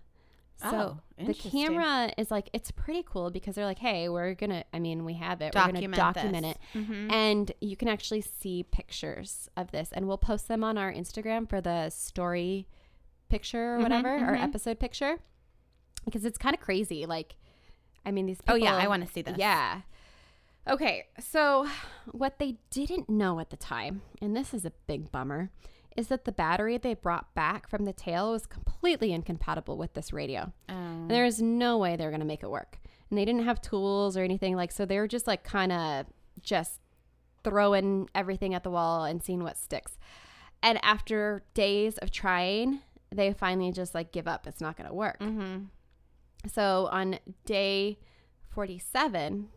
So Oh, the camera is like it's pretty cool because they're like, hey, we're gonna. I mean, we have it. we're gonna Document document this. it, Mhm. and you can actually see pictures of this, and we'll post them on our Instagram for the story picture or Mhm, whatever, or mhm. episode picture, because it's kind of crazy. Like, I mean, these. Oh People, yeah, I want to see this. yeah. Okay, so what they didn't know at the time, and this is a big bummer, is that the battery they brought back from the tail was completely incompatible with this radio. Um, And there is no way they're going to make it work. And they didn't have tools or anything like so they were just like kind of just throwing everything at the wall and seeing what sticks. And after days of trying, they finally just like give up. It's not going to work. mhm. So on day 47,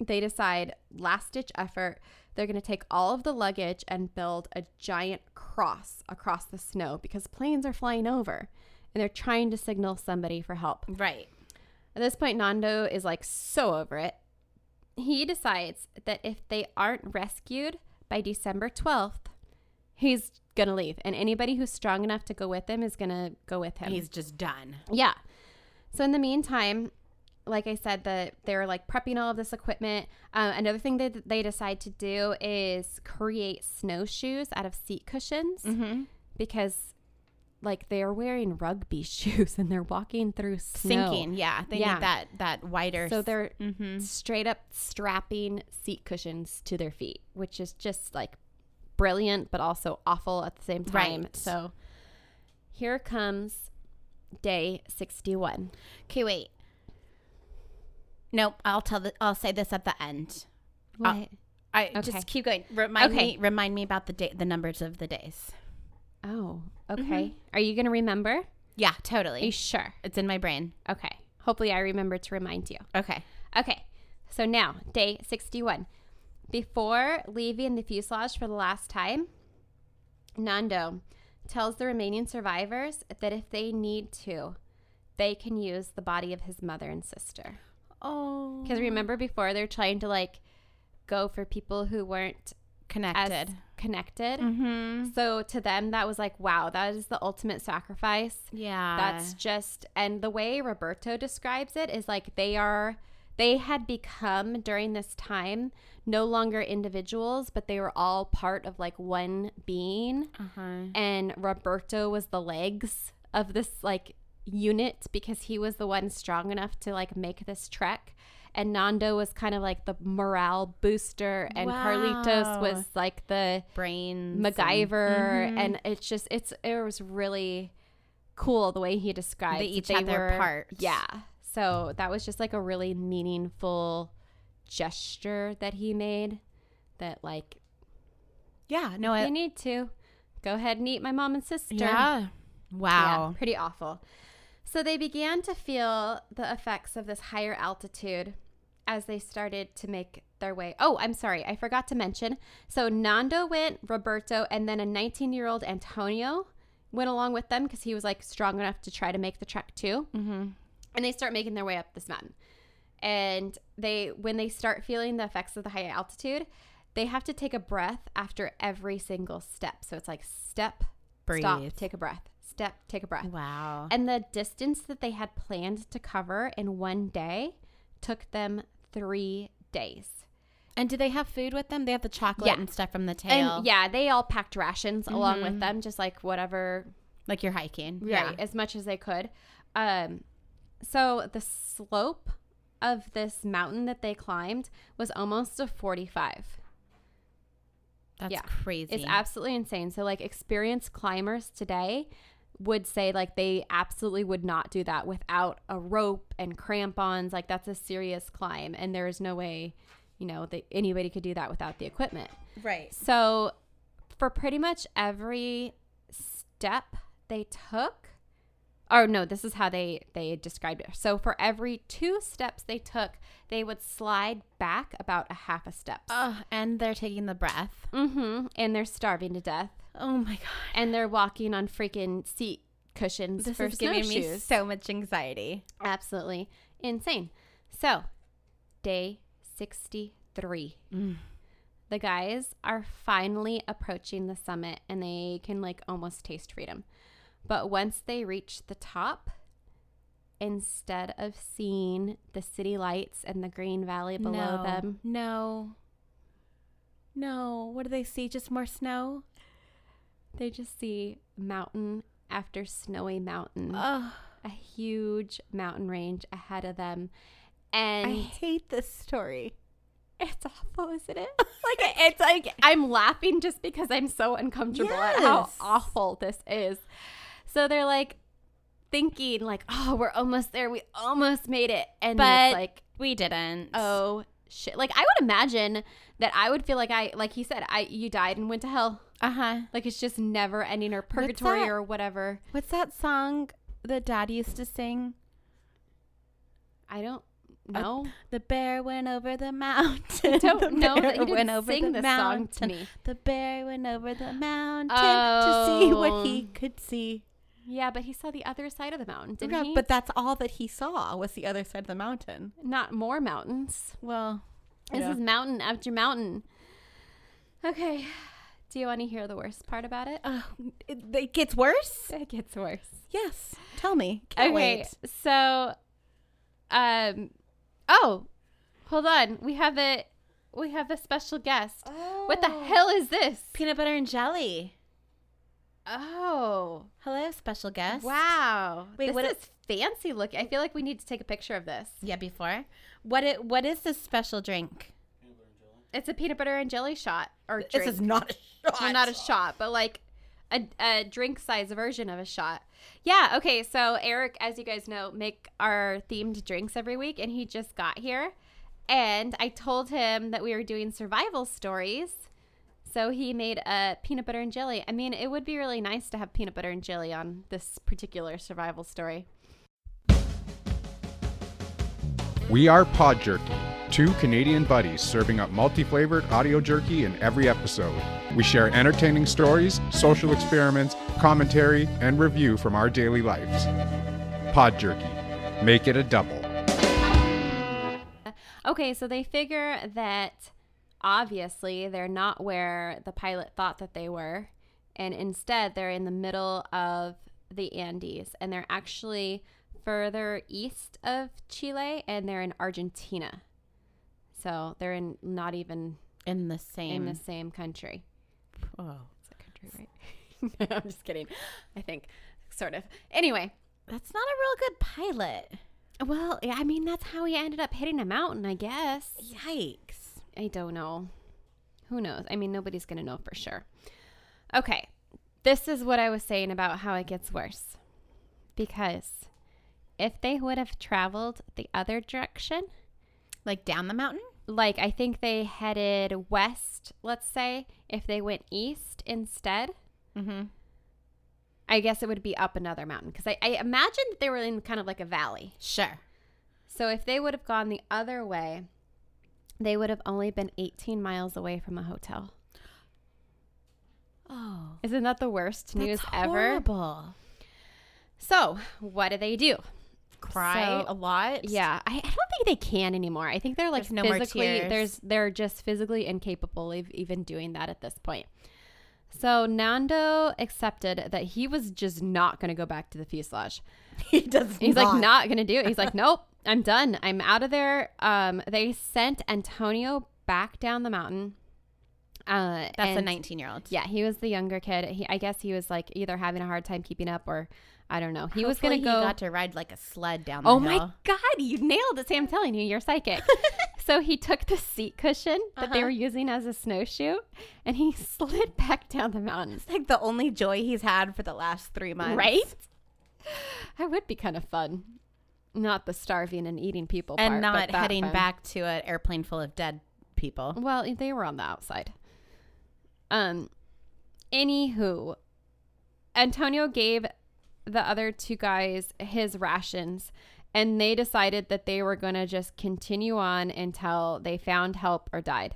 they decide last ditch effort. They're going to take all of the luggage and build a giant cross across the snow because planes are flying over and they're trying to signal somebody for help. Right. At this point, Nando is like so over it. He decides that if they aren't rescued by December 12th, he's going to leave. And anybody who's strong enough to go with him is going to go with him. He's just done. Yeah. So in the meantime, like I said, the they're like prepping all of this equipment. Uh, another thing that they decide to do is create snowshoes out of seat cushions Mm-hmm. because, like, they're wearing rugby shoes and they're walking through snow. Sinking. Yeah. They Yeah. need that that wider. So they're Mm-hmm. straight up strapping seat cushions to their feet, which is just like brilliant, but also awful at the same time. Right. So here comes day 61. Okay, wait. Nope. I'll tell the. I'll say this at the end. What? I Okay. just keep going. Remind Okay. me. Remind me about the day, the numbers of the days. Oh, okay. Mm-hmm. Are you going to remember? Yeah, Totally. Are you sure? It's in my brain. Okay. Hopefully, I remember to remind you. Okay. Okay. So now, day 61. Before leaving the fuselage for the last time, Nando tells the remaining survivors that if they need to, they can use the body of his mother and sister. Oh. Because remember before they're trying to like go for people who weren't connected. connected. Mm-hmm. So to them, that was like, wow, that is the ultimate sacrifice. Yeah. That's just, and the way Roberto describes it is like they are, they had become during this time no longer individuals, but they were all part of like one being. Uh-huh. And Roberto was the legs of this like unit because he was the one strong enough to like make this trek. And Nando was kind of like the morale booster, and Carlitos was like the brain MacGyver, and, and it's just it's it was really cool the way he described. They each had their parts. Yeah, so that was just like a really meaningful gesture that he made. That like yeah. No. you I, need to go ahead and eat my mom and sister. yeah. Yeah, Wow. pretty awful. So they began to feel the effects of this higher altitude as they started to make their way. Oh, I'm sorry. I forgot to mention. So Nando went, Roberto, and then a 19 year old Antonio went along with them because he was like strong enough to try to make the trek too. Mm-hmm. And they start making their way up this mountain. And they, when they start feeling the effects of the high altitude, they have to take a breath after every single step. So it's like step, Breathe. stop, take a breath, step, take a breath. Wow. And the distance that they had planned to cover in one day took them three days. And do they have food with them? They have the chocolate Yeah. and stuff from the tail. And yeah, they all packed rations along Mhm. with them, just like whatever Like you're hiking. right as much as they could um so the slope of this mountain that they climbed was almost a 45 That's Yeah. crazy. it's absolutely insane so like experienced climbers today would say like they absolutely would not do that without a rope and crampons like that's a serious climb and there is no way you know that anybody could do that without the equipment right. so, for pretty much every step they took, or no, this is how they they described it. So, for every two steps they took, they would slide back about a half a step. Oh, and they're taking the breath. mm-hmm. And they're starving to death, Oh my god. and they're walking on freaking seat cushions This for is giving me so much anxiety. Absolutely insane. So, day sixty-three. Mm. the guys are finally approaching the summit and they can like almost taste freedom. But once they reach the top, instead of seeing the city lights and the green valley below no, them, No. No. What do they see? Just more snow? They just see mountain after snowy mountain, Oh, a huge mountain range ahead of them. And I hate this story. it's awful, isn't it? like it's like I'm laughing just because I'm so uncomfortable at how awful this is. So they're like thinking like, "Oh, we're almost there. We almost made it." And But- it's like, We didn't. "Oh shit." Like I would imagine that I would feel like I like he said, I you died and went to hell. Uh huh. Like it's just never ending or purgatory or whatever. What's that song that Dad used to sing? I don't know. The bear went over the mountain. I don't The know that he didn't sing this song to me. The bear went over the mountain to see what he Oh. could see. Yeah, but he saw the other side of the mountain, didn't Yeah, he? But that's all that he saw was the other side of the mountain. not more mountains. Well, This yeah. is mountain after mountain. Okay. Do you want to hear the worst part about it? Uh, it, it gets worse. It gets worse. Yes, tell me. Can't okay. wait. So um oh, hold on. We have a we have a special guest. Oh. What the hell is this? Peanut butter and jelly. Oh. Hello, special guest. Wow. Wait, this what is fancy looking. I feel like we need to take a picture of this. Yeah, before. What it? What is this special drink? It's a peanut butter and jelly shot or This is not a shot. Well, not a shot, but like a, a drink size version of a shot. Yeah. Okay. So Eric, as you guys know, make our themed drinks every week, and he just got here, and I told him that we were doing survival stories. So he made a peanut butter and jelly. I mean, it would be really nice to have peanut butter and jelly on this particular survival story. We are Pod Jerky, two Canadian buddies serving up multi flavored audio jerky in every episode. We share entertaining stories, social experiments, commentary, and review from our daily lives. Pod Jerky. Make it a double. Okay, so they figure that obviously they're not where the pilot thought that they were, and instead they're in the middle of the Andes, and they're actually further east of Chile, and they're in Argentina. So they're in not even in the same. in the same country. oh, It's a country, right? No, I'm just kidding. I think sort of. Anyway, that's not a real good pilot. well, I mean that's how he ended up hitting a mountain, I guess. Yikes. I don't know. Who knows? I mean, nobody's going to know for sure. Okay. This is what I was saying about how it gets worse. Because if they would have traveled the other direction, Like down the mountain? like I think they headed west, let's say, if they went east instead, Mm-hmm. I guess it would be up another mountain. Because I, I imagine that they were in kind of like a valley. Sure. So if they would have gone the other way, they would have only been 18 miles away from a hotel. Oh, Isn't that the worst news that's ever? horrible. So, what do they do? Cry So- a lot. Yeah, I, I don't think they can anymore. I think they're like There's no more physically tears. there's they're just physically incapable of even doing that at this point. So Nando accepted that he was just not going to go back to the fuselage. he does. He's like not going to do it. He's like, nope, I'm done. I'm out of there. Um, they sent Antonio back down the mountain. Uh, That's a 19 year old. Yeah, he was the younger kid. He, I guess he was like either having a hard time keeping up or I don't know. He was gonna go. He got to ride like a sled down the oh hill. my god, you nailed it! See, I'm telling you, you're psychic. so he took the seat cushion that they Uh-huh. were using as a snowshoe, and he slid back down the mountain. It's like the only joy he's had for the last three months. Right? That would be kind of fun. Not the starving and eating people And part, not heading fun. back to an airplane full of dead people. Well, they were on the outside. Um, anywho, Antonio gave the other two guys his rations, and they decided that they were going to just continue on until they found help or died.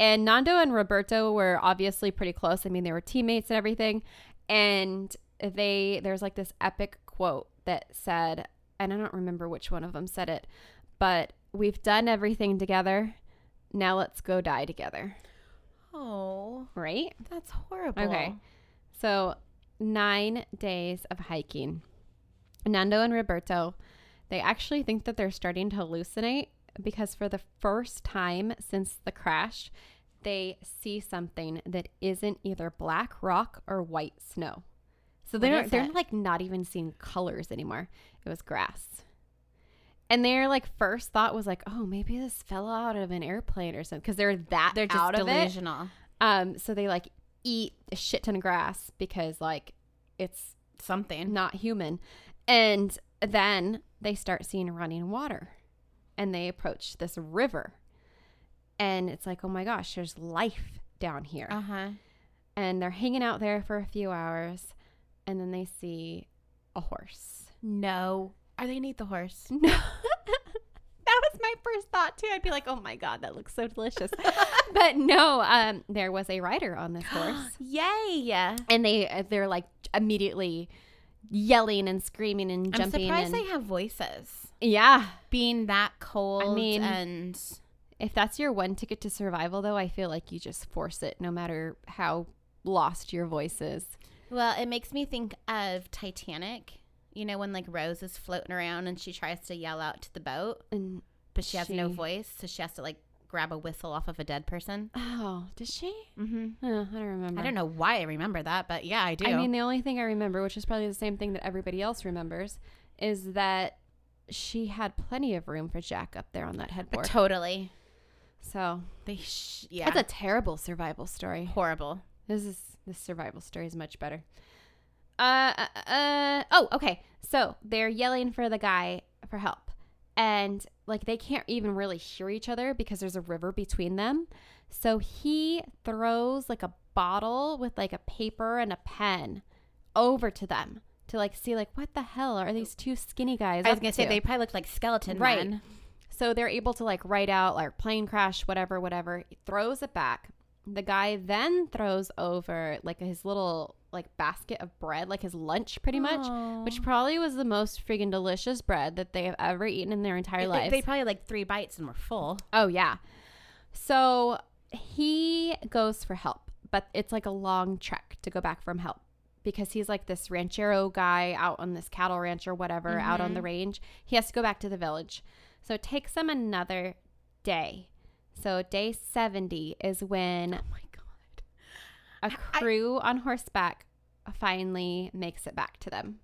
And Nando and Roberto were obviously pretty close. I mean, they were teammates and everything. And they, there's like this epic quote that said, and I don't remember which one of them said it, but we've done everything together. Now let's go die together. Oh, Right? that's horrible. Okay. So, nine days of hiking. Nando and Roberto, they actually think that they're starting to hallucinate because for the first time since the crash, they see something that isn't either black rock or white snow. So they're they're it? like not even seeing colors anymore. It was grass. And their like first thought was like, oh, maybe this fell out of an airplane or something because they're that They're just out of it. delusional. Um, so they like eat a shit ton of grass because like it's Something. not human. And then they start seeing running water and they approach this river. And it's like, oh my gosh, there's life down here. Uh huh. And they're hanging out there for a few hours and then they see a horse. No. Are they gonna eat the horse? No. that was my first thought too. I'd be like, oh my God, that looks so delicious. but no, um, there was a rider on this horse. Yay! Yeah, and they uh, they're like immediately yelling and screaming and jumping. I'm jumping surprised and they have voices. yeah Being that cold I mean- and if that's your one ticket to survival though i feel like you just force it no matter how lost your voice is well, it makes me think of Titanic. You know when like Rose is floating around and she tries to yell out to the boat, and but she has no voice, so she has to like grab a whistle off of a dead person. oh does she Mm-hmm. oh, i don't remember I don't know why I remember that, but yeah, I do. i mean the only thing i remember which is probably the same thing that everybody else remembers is that she had plenty of room for jack up there on that headboard totally. so They sh- yeah, that's a terrible survival story horrible. This is this survival story is much better. Uh, uh, uh oh, okay. So they're yelling for the guy for help, and like they can't even really hear each other because there's a river between them. So he throws like a bottle with like a paper and a pen over to them to like see like what the hell are these two skinny guys? I was gonna say they probably look like skeleton Right. men. So they're able to like write out like plane crash, whatever, whatever. He throws it back. The guy then throws over like his little like basket of bread, like his lunch pretty much, which probably was the most friggin' delicious bread that they have ever eaten in their entire life. They probably like three bites and were full. oh yeah. So he goes for help, but it's like a long trek to go back from help because he's like this ranchero guy out on this cattle ranch or whatever out on the mm-hmm. range. He has to go back to the village. So it takes him another day. So day 70 is when Oh. A crew on horseback finally makes it back to them.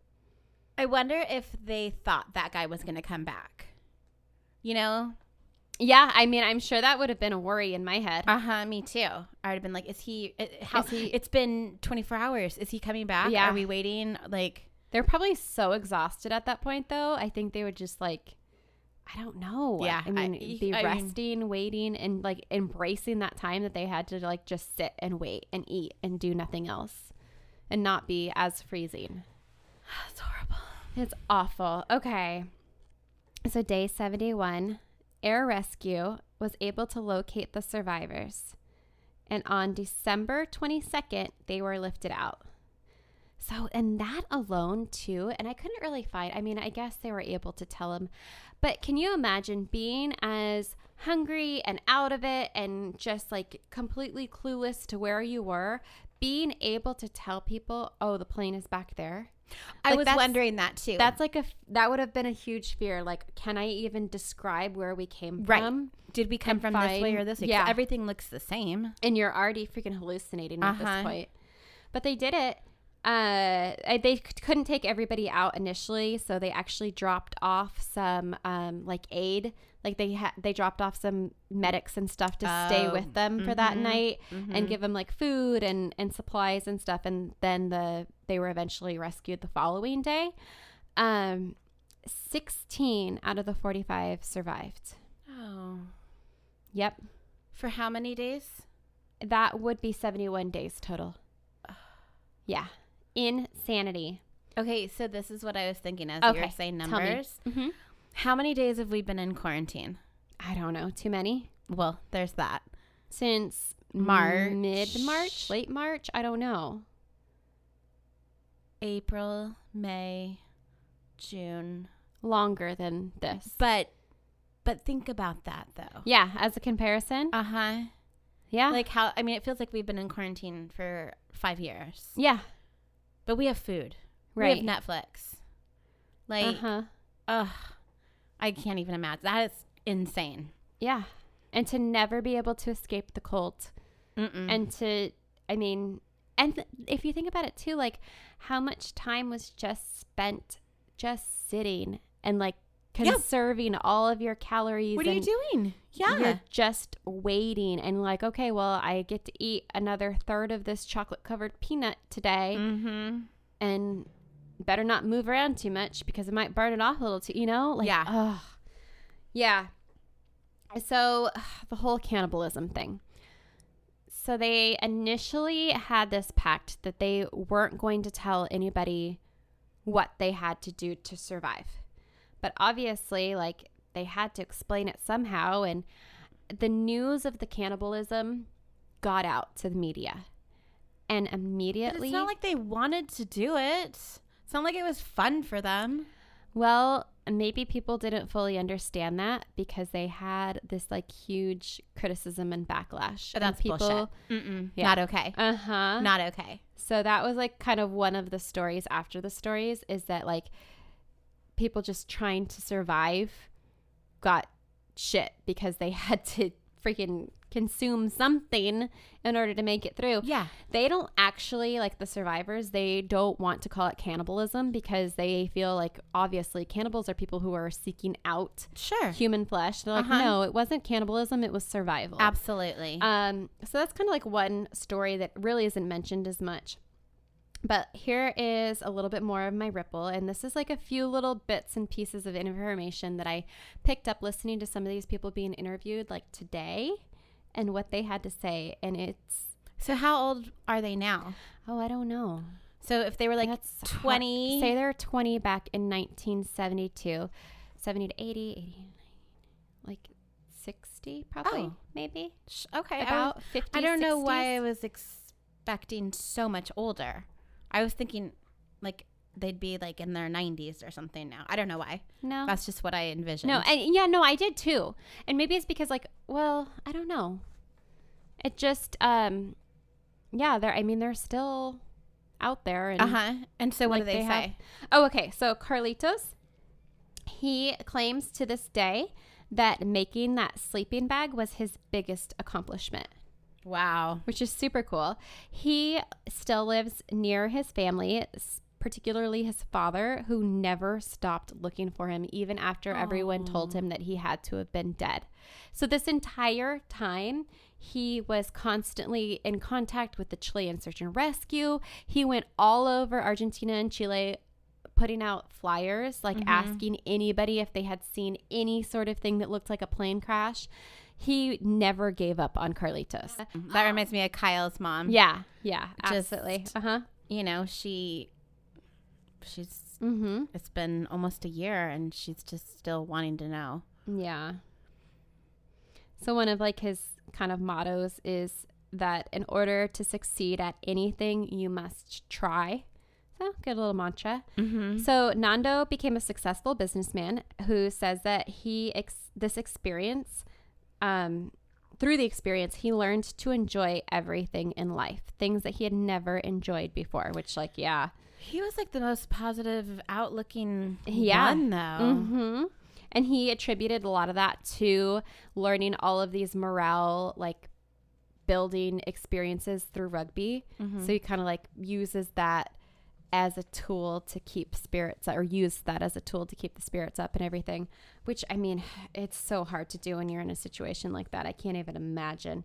I wonder if they thought that guy was gonna come back. You know? Yeah, I mean, I'm sure that would have been a worry in my head. Uh huh. Me too. I would have been like, "Is he? How? Is he- it's been 24 hours. Is he coming back? Yeah. Are we waiting? Like, They're probably so exhausted at that point, though. I think they would just like, I don't know. Yeah, I mean, I- be I mean- resting, waiting, and like embracing that time that they had to like just sit and wait and eat and do nothing else, and not be as freezing. it's horrible. It's awful. Okay. So, day 71, Air Rescue was able to locate the survivors. And on December 22nd, they were lifted out. So, and that alone, too, and I couldn't really find, I mean, I guess they were able to tell him, but can you imagine being as hungry and out of it and just like completely clueless to where you were, being able to tell people, oh, the plane is back there? I Like, was wondering that too. That's like a that would have been a huge fear. Like, can I even describe where we came Right. from? did we come from this way or this way? yeah. everything looks the same. And you're already freaking hallucinating at Uh-huh. this point. But they did it. Uh, they couldn't take everybody out initially, so they actually dropped off some um, like aid. Like they had, they dropped off some medics and stuff to stay Oh, with them for that mhm, night mhm. and give them like food and and supplies and stuff. And then the they were eventually rescued the following day. Um, sixteen out of the forty five survived. Oh, Yep, for how many days? that would be seventy one days total. Yeah, insanity. Okay, so this is what I was thinking as you were Okay, saying numbers. Mm-hmm. How many days have we been in quarantine? I don't know, too many Well, there's that. since March. mid March, late March. I don't know. April, May, June. Longer than this. But but think about that though. yeah, as a comparison. Uh-huh. yeah, Like how I mean it feels like we've been in quarantine for 5 years. yeah, But we have food. right. We have Netflix. Like uh huh. ugh. I can't even imagine. That is insane. Yeah, and to never be able to escape the cult. Mm-mm. and to i mean and th- if you think about it too like how much time was just spent just sitting and like Yeah. conserving all of your calories what are you doing? Yeah. you're just waiting and like okay well i get to eat another third of this chocolate covered peanut today Mm-hmm. and better not move around too much because it might burn it off a little too you know like Yeah. ugh. yeah so the whole cannibalism thing so they initially had this pact that they weren't going to tell anybody what they had to do to survive but obviously like they had to explain it somehow and the news of the cannibalism got out to the media and But immediately it's not like they wanted to do it. It's not like it was fun for them. Well, maybe people didn't fully understand that because they had this like huge criticism and backlash. But that's and bullshit. Yeah. Not okay. Uh huh. Not okay. So that was like kind of one of the stories after the stories is that like people just trying to survive got shit because they had to freaking consume something in order to make it through. Yeah. They don't actually like the survivors, they don't want to call it cannibalism because they feel like obviously cannibals are people who are seeking out Sure. human flesh. They're like, Uh-huh. no, it wasn't cannibalism, it was survival. Absolutely. Um, so that's kind of like one story that really isn't mentioned as much. But here is a little bit more of my ripple, and this is like a few little bits and pieces of information that I picked up listening to some of these people being interviewed, like today, and what they had to say. And it's so how old are they now? oh, I don't know. So if they were like That's hard- 20 Say they're 20 back in 1972, 70 to 80, 80, like 60 probably, Oh. maybe okay. I, was- about 50. I don't know why I was expecting so much older. I was thinking like they'd be like in their 90s or something now. I don't know why. No. That's just what I envisioned. No, and yeah, no, I did too. And maybe it's because like, well, I don't know. It just um yeah, they're I mean they're still out there and uh-huh. And so what like do they, they say? have- Oh, okay. So Carlitos he claims to this day that making that sleeping bag was his biggest accomplishment Wow. which is super cool. He still lives near his family, particularly his father, who never stopped looking for him, even after everyone told him that he had to have been dead. So, this entire time, he was constantly in contact with the Chilean search and rescue. He went all over Argentina and Chile putting out flyers, like mm-hmm. asking anybody if they had seen any sort of thing that looked like a plane crash. He never gave up on Carlitos. That reminds me of Kyle's mom. Yeah, yeah, absolutely. Uh huh. You know, she she's Mm it's been almost a year and she's just still wanting to know. Yeah. So one of like his kind of mottos is that in order to succeed at anything, you must try. So good little mantra. Mm-hmm. So Nando became a successful businessman who says that he ex- this experience, um, through the experience, he learned to enjoy everything in life, things that he had never enjoyed before. Which, like, yeah, He was like the most positive, outlooking Yeah. one, though. hmm And he attributed a lot of that to learning all of these morale, like building experiences through rugby. Mm-hmm. So he kind of like uses that as a tool to keep spirits or use that as a tool to keep the spirits up and everything, which I mean, it's so hard to do when you're in a situation like that. I can't even imagine.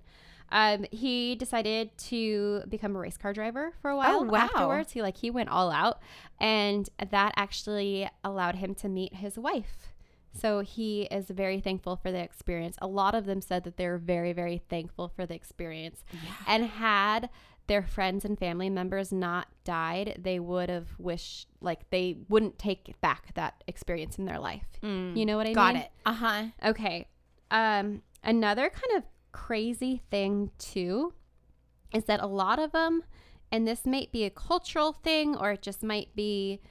Um, he decided to become a race car driver for a while Oh, wow. afterwards. He like he went all out and that actually allowed him to meet his wife. So he is very thankful for the experience. A lot of them said that they were very, very thankful for the experience. And had their friends and family members not died, they would have wished, like, they wouldn't take back that experience in their life. You know what I Mm. Got mean? it. Uh huh. Okay. Um, another kind of crazy thing, too, is that a lot of them, and this might be a cultural thing or it just might be,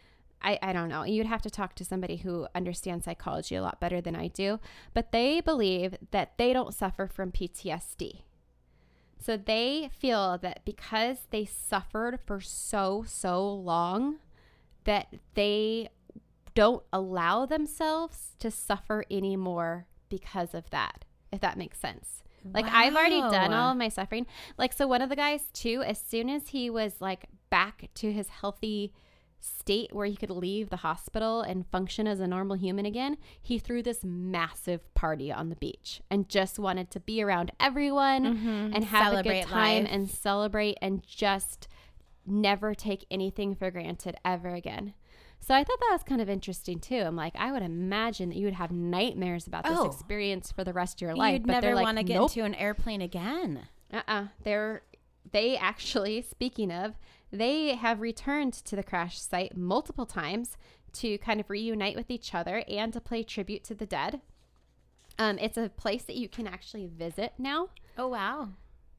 I, I don't know, you'd have to talk to somebody who understands psychology a lot better than I do, but they believe that they don't suffer from PTSD. So they feel that because they suffered for so, so long, that they don't allow themselves to suffer anymore because of that, if that makes sense. Like I've already done all of my suffering. Like so one of the guys too, as soon as he was like back to his healthy state where he could leave the hospital and function as a normal human again, he threw this massive party on the beach and just wanted to be around everyone mm-hmm. and have a good time life. and celebrate and just never take anything for granted ever again. So I thought that was kind of interesting too. I'm like, I would imagine that you would have nightmares about this Oh. experience for the rest of your life. You'd but never want to get nope. into an airplane again. Uh-uh. They're they actually, speaking of, they have returned to the crash site multiple times to kind of reunite with each other and to play tribute to the dead. Um, it's a place that you can actually visit now. Oh wow.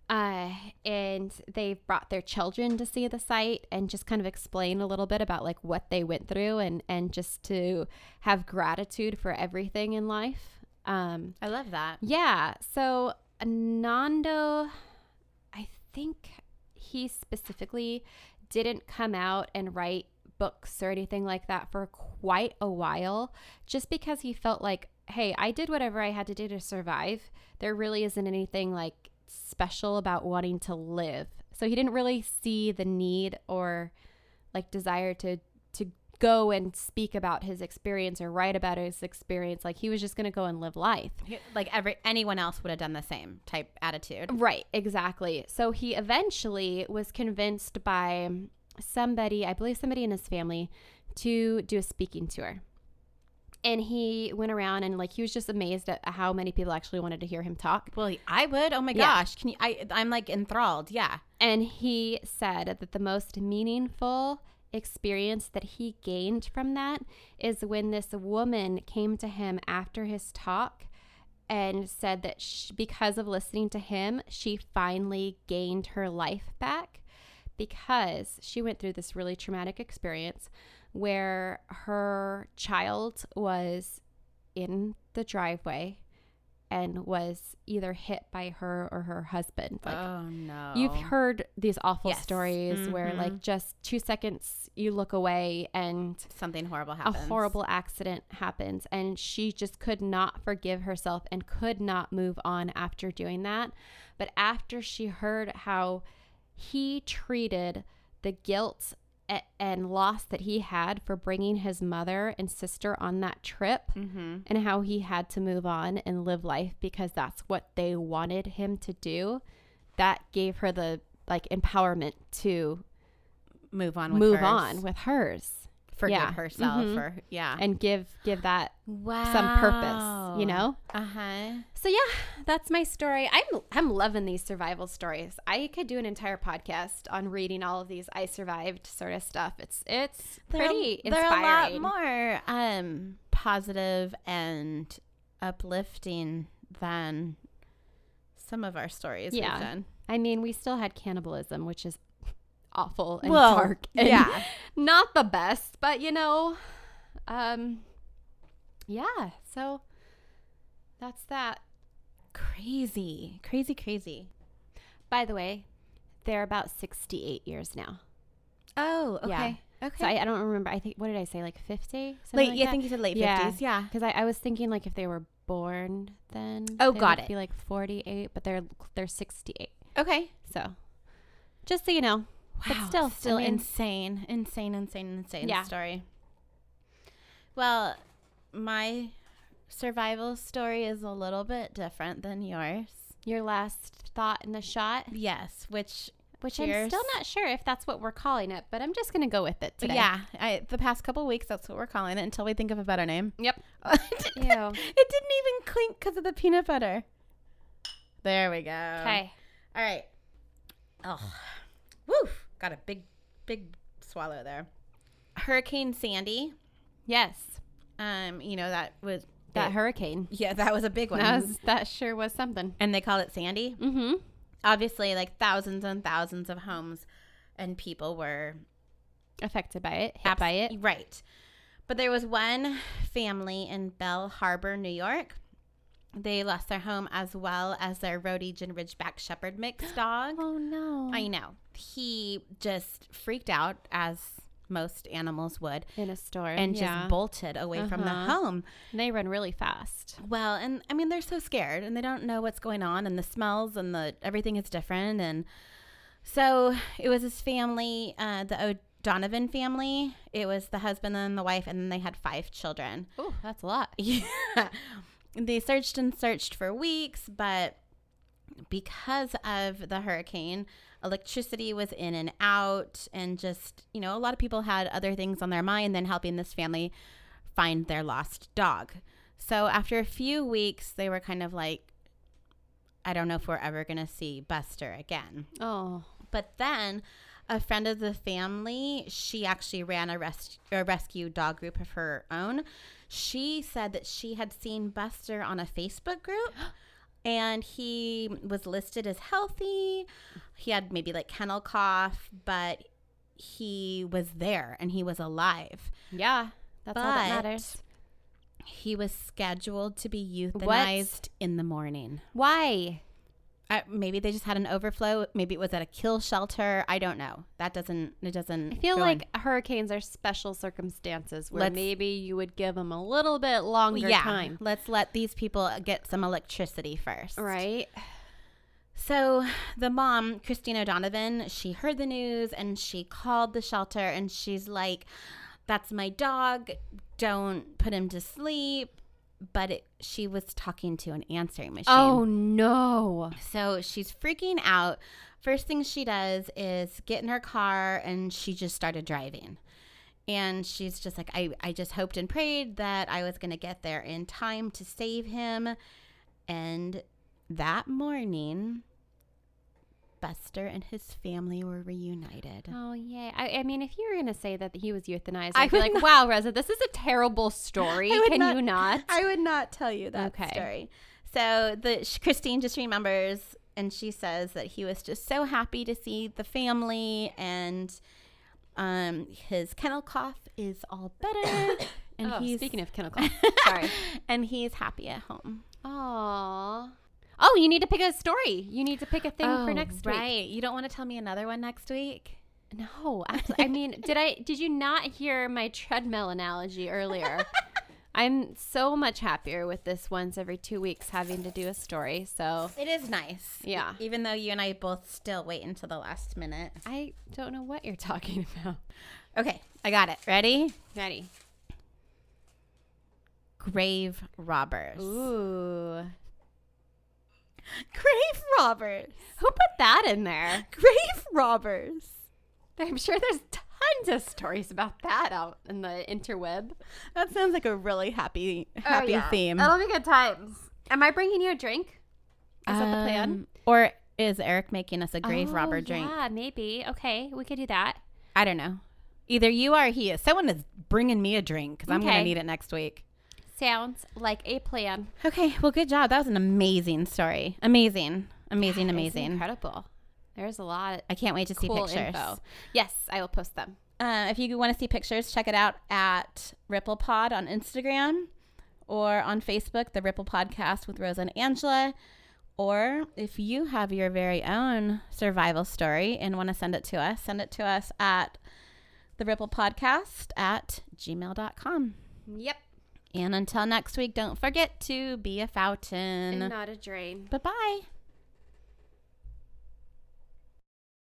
Uh, and they've brought their children to see the site and just kind of explain a little bit about like what they went through and and just to have gratitude for everything in life. Um, I love that. yeah. So Nando, I think he specifically didn't come out and write books or anything like that for quite a while, just because he felt like, hey, I did whatever I had to do to survive. There really isn't anything like special about wanting to live. So he didn't really see the need or like desire to to go and speak about his experience or write about his experience like he was just going to go and live life Like every anyone else would have done the same type attitude. Right, exactly. So he eventually was convinced by somebody, I believe somebody in his family, to do a speaking tour. And he went around and like he was just amazed at how many people actually wanted to hear him talk. Well, I would. Oh my Yeah. gosh. Can you? I I'm like enthralled. Yeah. And he said that the most meaningful experience that he gained from that is when this woman came to him after his talk and said that sh because of listening to him, she finally gained her life back because she went through this really traumatic experience where her child was in the driveway and was either hit by her or her husband. Like oh no. You've heard these awful Yes. stories where, Mhm. like, just two seconds you look away and something horrible happens. a horrible accident happens. And she just could not forgive herself and could not move on after doing that. But after she heard how he treated the guilt and loss that he had for bringing his mother and sister on that trip Mm-hmm. and how he had to move on and live life because that's what they wanted him to do that gave her the like empowerment to Move on. With move hers. on with hers Forgive yeah. herself. Mhm. For yeah. and give give that wow. some purpose you know Uh huh. so yeah that's my story i'm i'm loving these survival stories i could do an entire podcast on reading all of these i survived sort of stuff it's it's pretty they're inspiring a lot more um positive and uplifting than some of our stories Yeah. we've done. i mean we still had cannibalism which is awful and Well, dark and yeah. not the best but you know um yeah so that's that Crazy, crazy, crazy. by the way they're about 68 years now Oh, okay. Yeah. Okay. So I, I don't remember. I think what did I say? Like fifty? late. yeah, I think you said late fifties. Yeah. because I, I was thinking like if they were born then. Oh, got it. Be like forty-eight, but they're they're sixty-eight. Okay. So, just so you know. But still, I still mean- insane, insane, insane, insane Yeah. story. Well, my survival story is a little bit different than yours. Your last thought in the shot, Yes, which which I'm still not sure if that's what we're calling it, but I'm just gonna go with it today. yeah, I, the past couple weeks that's what we're calling it until we think of a better name. Yep. it Ew. didn't even clink because of the peanut butter. There we go. Okay. All right. Oh, woo! Got a big, big swallow there. Hurricane Sandy. Yes. Um, you know that was That it- hurricane. Yeah, that was a big one. That was that sure was something. and they called it Sandy. Mm-hmm. Obviously, like thousands and thousands of homes and people were Affected by it, hit abs- by it. Right. But there was one family in Belle Harbor, New York. They lost their home as well as their Rhodesian Ridgeback Shepherd mix dog. Oh no. I know. He just freaked out as most animals would in a store and yeah. just bolted away from the Uh-huh. home. And they run really fast. Well, and I mean they're so scared and they don't know what's going on and the smells and the everything is different and so it was his family, uh, the O'Donovan family. It was the husband and the wife, and then they had five children. Oh, that's a lot. Yeah, they searched and searched for weeks, but because of the hurricane, electricity was in and out, and just you know, a lot of people had other things on their mind than helping this family find their lost dog. So after a few weeks, they were kind of like, I don't know if we're ever going to see Buster again. Oh, But then a friend of the family, she actually ran a, res- a rescue dog group of her own. She said that she had seen Buster on a Facebook group and he was listed as healthy. He had maybe like kennel cough, but he was there and he was alive. yeah. That's all that matters. He was scheduled to be euthanized in the morning. Why? Uh, maybe they just had an overflow. Maybe it was at a kill shelter. I don't know. That doesn't. It doesn't. I feel in- like hurricanes are special circumstances where Let's- maybe you would give them a little bit longer yeah. time. Let's let these people get some electricity first. Right? So the mom, Christina Donovan, she heard the news and she called the shelter and she's like, "That's my dog. Don't put him to sleep." But it, she was talking to an answering machine. Oh no. So she's freaking out. First thing she does is get in her car and she just started driving. And she's just like, I, I just hoped and prayed that I was going to get there in time to save him. And that morning, Buster and his family were reunited. Oh yay! I, I mean, if you were gonna say that he was euthanized, I I'd be like, not- "Wow, Reza, this is a terrible story. I Can not- you not?" I would not tell you that Okay. story. So the Christine just remembers, and she says that he was just so happy to see the family, and um, his kennel cough is all better, and oh, he's speaking of kennel cough, sorry. and he's happy at home. Aww. Oh, you need to pick a story. You need to pick a thing for oh, next week. Oh, right? You don't want to tell me another one next week? No. I mean, did I? Did you not hear my treadmill analogy earlier? I'm so much happier with this once every two weeks having to do a story. So It is nice. Yeah. Even though you and I both still wait until the last minute. I don't know what you're talking about. Okay, I got it. Ready? Ready? Grave robbers. Ooh. Grave robbers. Who put that in there? Grave robbers. I'm sure there's tons of stories about that out in the interweb. That sounds like a really happy happy theme. That'll be good times. Am I bringing you a drink? Is that the plan? Um, Or is Eric making us a grave Oh, robber drink? Yeah, maybe. Okay, we could do that. I don't know. Either you are or he is. Someone is bringing me a drink because I'm going to need it next week. Sounds like a plan. Okay, well, good job. That was an amazing story. Amazing. Amazing, amazing. incredible. There's a lot I can't wait to see cool pictures. info. Yes, I will post them. Uh, if you want to see pictures, check it out at Ripple Pod on Instagram or on Facebook, the Ripple Podcast with Rosa and Angela. Or if you have your very own survival story and want to send it to us, send it to us at the Ripple Podcast at gmail.com. Yep. And until next week, don't forget to be a fountain. And not a drain. Bye bye.